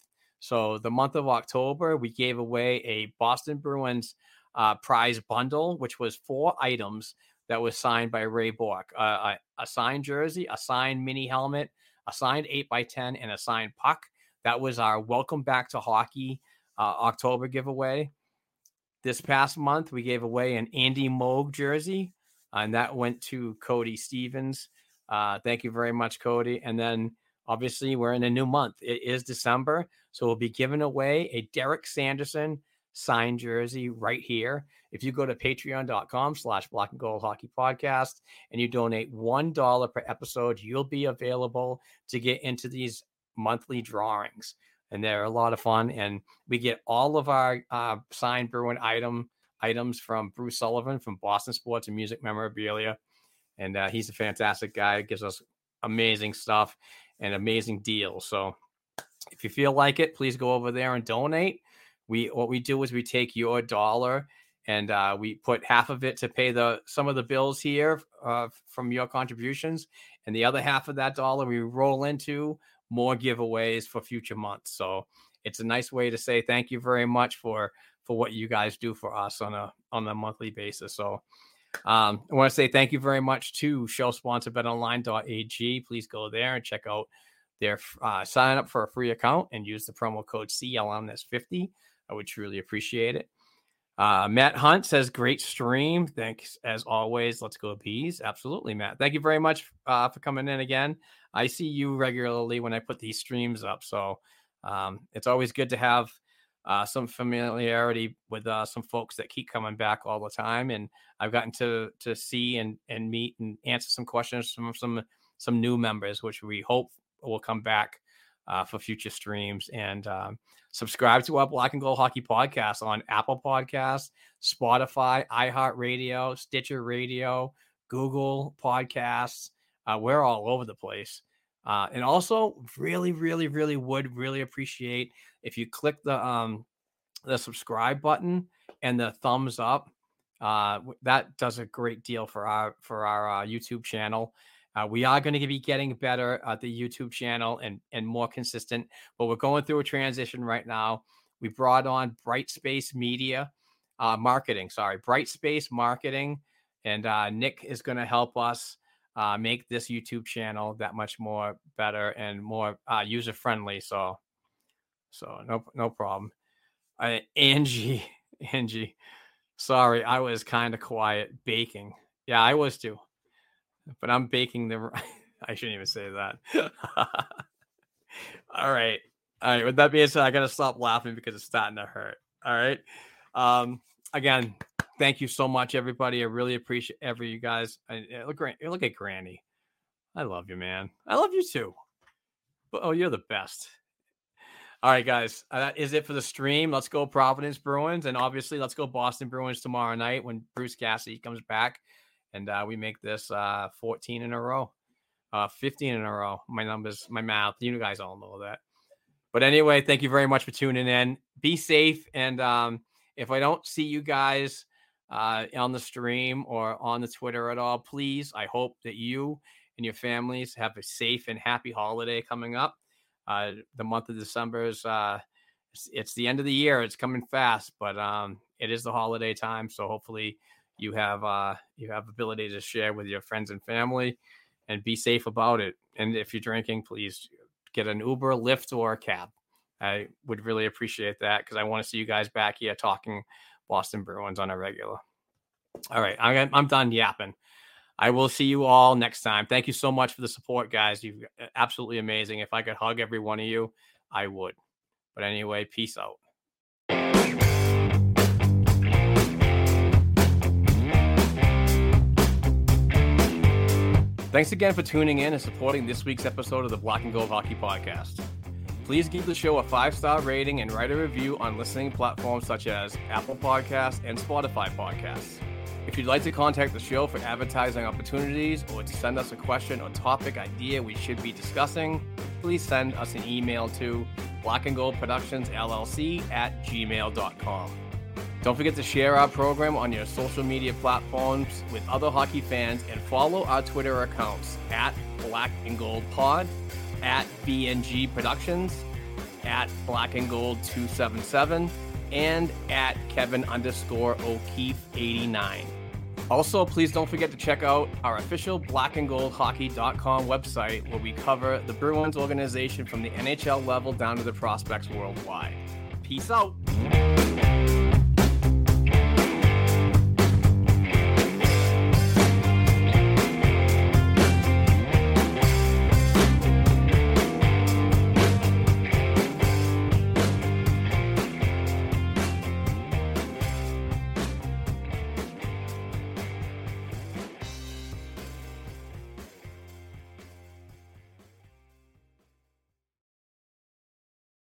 So the month of October, we gave away a Boston Bruins uh, prize bundle, which was four items that was signed by Ray Bourque: uh, a, a, signed jersey, a signed mini helmet, a signed eight by ten, and a signed puck. That was our welcome back to hockey uh, October giveaway. This past month, we gave away an Andy Moog jersey, and that went to Cody Stevens. Uh, thank you very much, Cody. And then obviously we're in a new month. It is December. So we'll be giving away a Derek Sanderson signed jersey right here. If you go to patreon.com slash black and gold hockey podcast and you donate $1 per episode, you'll be available to get into these monthly drawings. And they're a lot of fun. And we get all of our uh, signed Bruin item items from Bruce Sullivan from Boston Sports and Music Memorabilia. And uh, he's a fantastic guy. Gives us amazing stuff. And amazing deals. So if you feel like it, please go over there and donate. We what we do is we take your dollar and uh, we put half of it to pay the some of the bills here uh, from your contributions, and the other half of that dollar we roll into more giveaways for future months. So it's a nice way to say thank you very much for for what you guys do for us on a on a monthly basis. So um, I want to say thank you very much to show sponsor betonline.ag. Please go there and check out their uh, sign up for a free account and use the promo code CLMS50. I would truly appreciate it. Uh, Matt Hunt says, great stream. Thanks as always. Let's go B's. Absolutely, Matt. Thank you very much uh, for coming in again. I see you regularly when I put these streams up. So um, it's always good to have uh, some familiarity with uh, some folks that keep coming back all the time. And I've gotten to to see and and meet and answer some questions from some some new members, which we hope will come back uh, for future streams. And um, subscribe to our Black and Gold Hockey podcast on Apple Podcasts, Spotify, iHeartRadio, Stitcher Radio, Google Podcasts. Uh, we're all over the place. Uh, and also, really, really, really would really appreciate if you click the um, the subscribe button and the thumbs up. Uh, that does a great deal for our for our uh, YouTube channel. Uh, we are going to be getting better at the YouTube channel and and more consistent, but we're going through a transition right now. We brought on Bright Space Media uh, Marketing, sorry, Bright Space Marketing, and uh, Nick is going to help us uh, make this YouTube channel that much more better and more uh, user friendly. So, so no no problem. Uh, Angie, [LAUGHS] Angie, sorry, I was kind of quiet baking. Yeah, I was too but I'm baking the. [LAUGHS] I shouldn't even say that. [LAUGHS] All right. All right. With that being said, I got to stop laughing because it's starting to hurt. All right. Um, again, thank you so much, everybody. I really appreciate every you guys. I, look, look at Granny. I love you, man. I love you too. But oh, you're the best. All right, guys. Uh, that is it for the stream. Let's go Providence Bruins, and obviously, let's go Boston Bruins tomorrow night when Bruce Cassidy comes back and uh, we make this uh, 14 in a row, uh, 15 in a row. My numbers, my math, you guys all know that. But anyway, thank you very much for tuning in. Be safe, and um, if I don't see you guys uh, on the stream or on the Twitter at all, please, I hope that you and your families have a safe and happy holiday coming up. Uh, the month of December is uh, it's, it's, the end of the year. It's coming fast, but um, it is the holiday time. So hopefully you have uh, you have ability to share with your friends and family, and be safe about it. And if you're drinking, please get an Uber, Lyft, or a cab. I would really appreciate that because I want to see you guys back here talking Boston Bruins on a regular. All right, I'm, I'm done yapping. I will see you all next time. Thank you so much for the support, guys. You're uh, absolutely amazing. If I could hug every one of you, I would. But anyway, peace out. Thanks again for tuning in and supporting this week's episode of the Black and Gold Hockey Podcast. Please give the show a five star rating and write a review on listening platforms such as Apple Podcasts and Spotify Podcasts. If you'd like to contact the show for advertising opportunities or to send us a question or topic idea we should be discussing, please send us an email to black and gold productions llc at gmail.com. Don't forget to share our program on your social media platforms with other hockey fans and follow our Twitter accounts at Black and Gold Pod, at BNG Productions, at Black and Gold 277, and at Kevin underscore O'Keefe 89. Also, please don't forget to check out our official blackandgoldhockey.com website where we cover the Bruins organization from the NHL level down to the prospects worldwide. Peace out.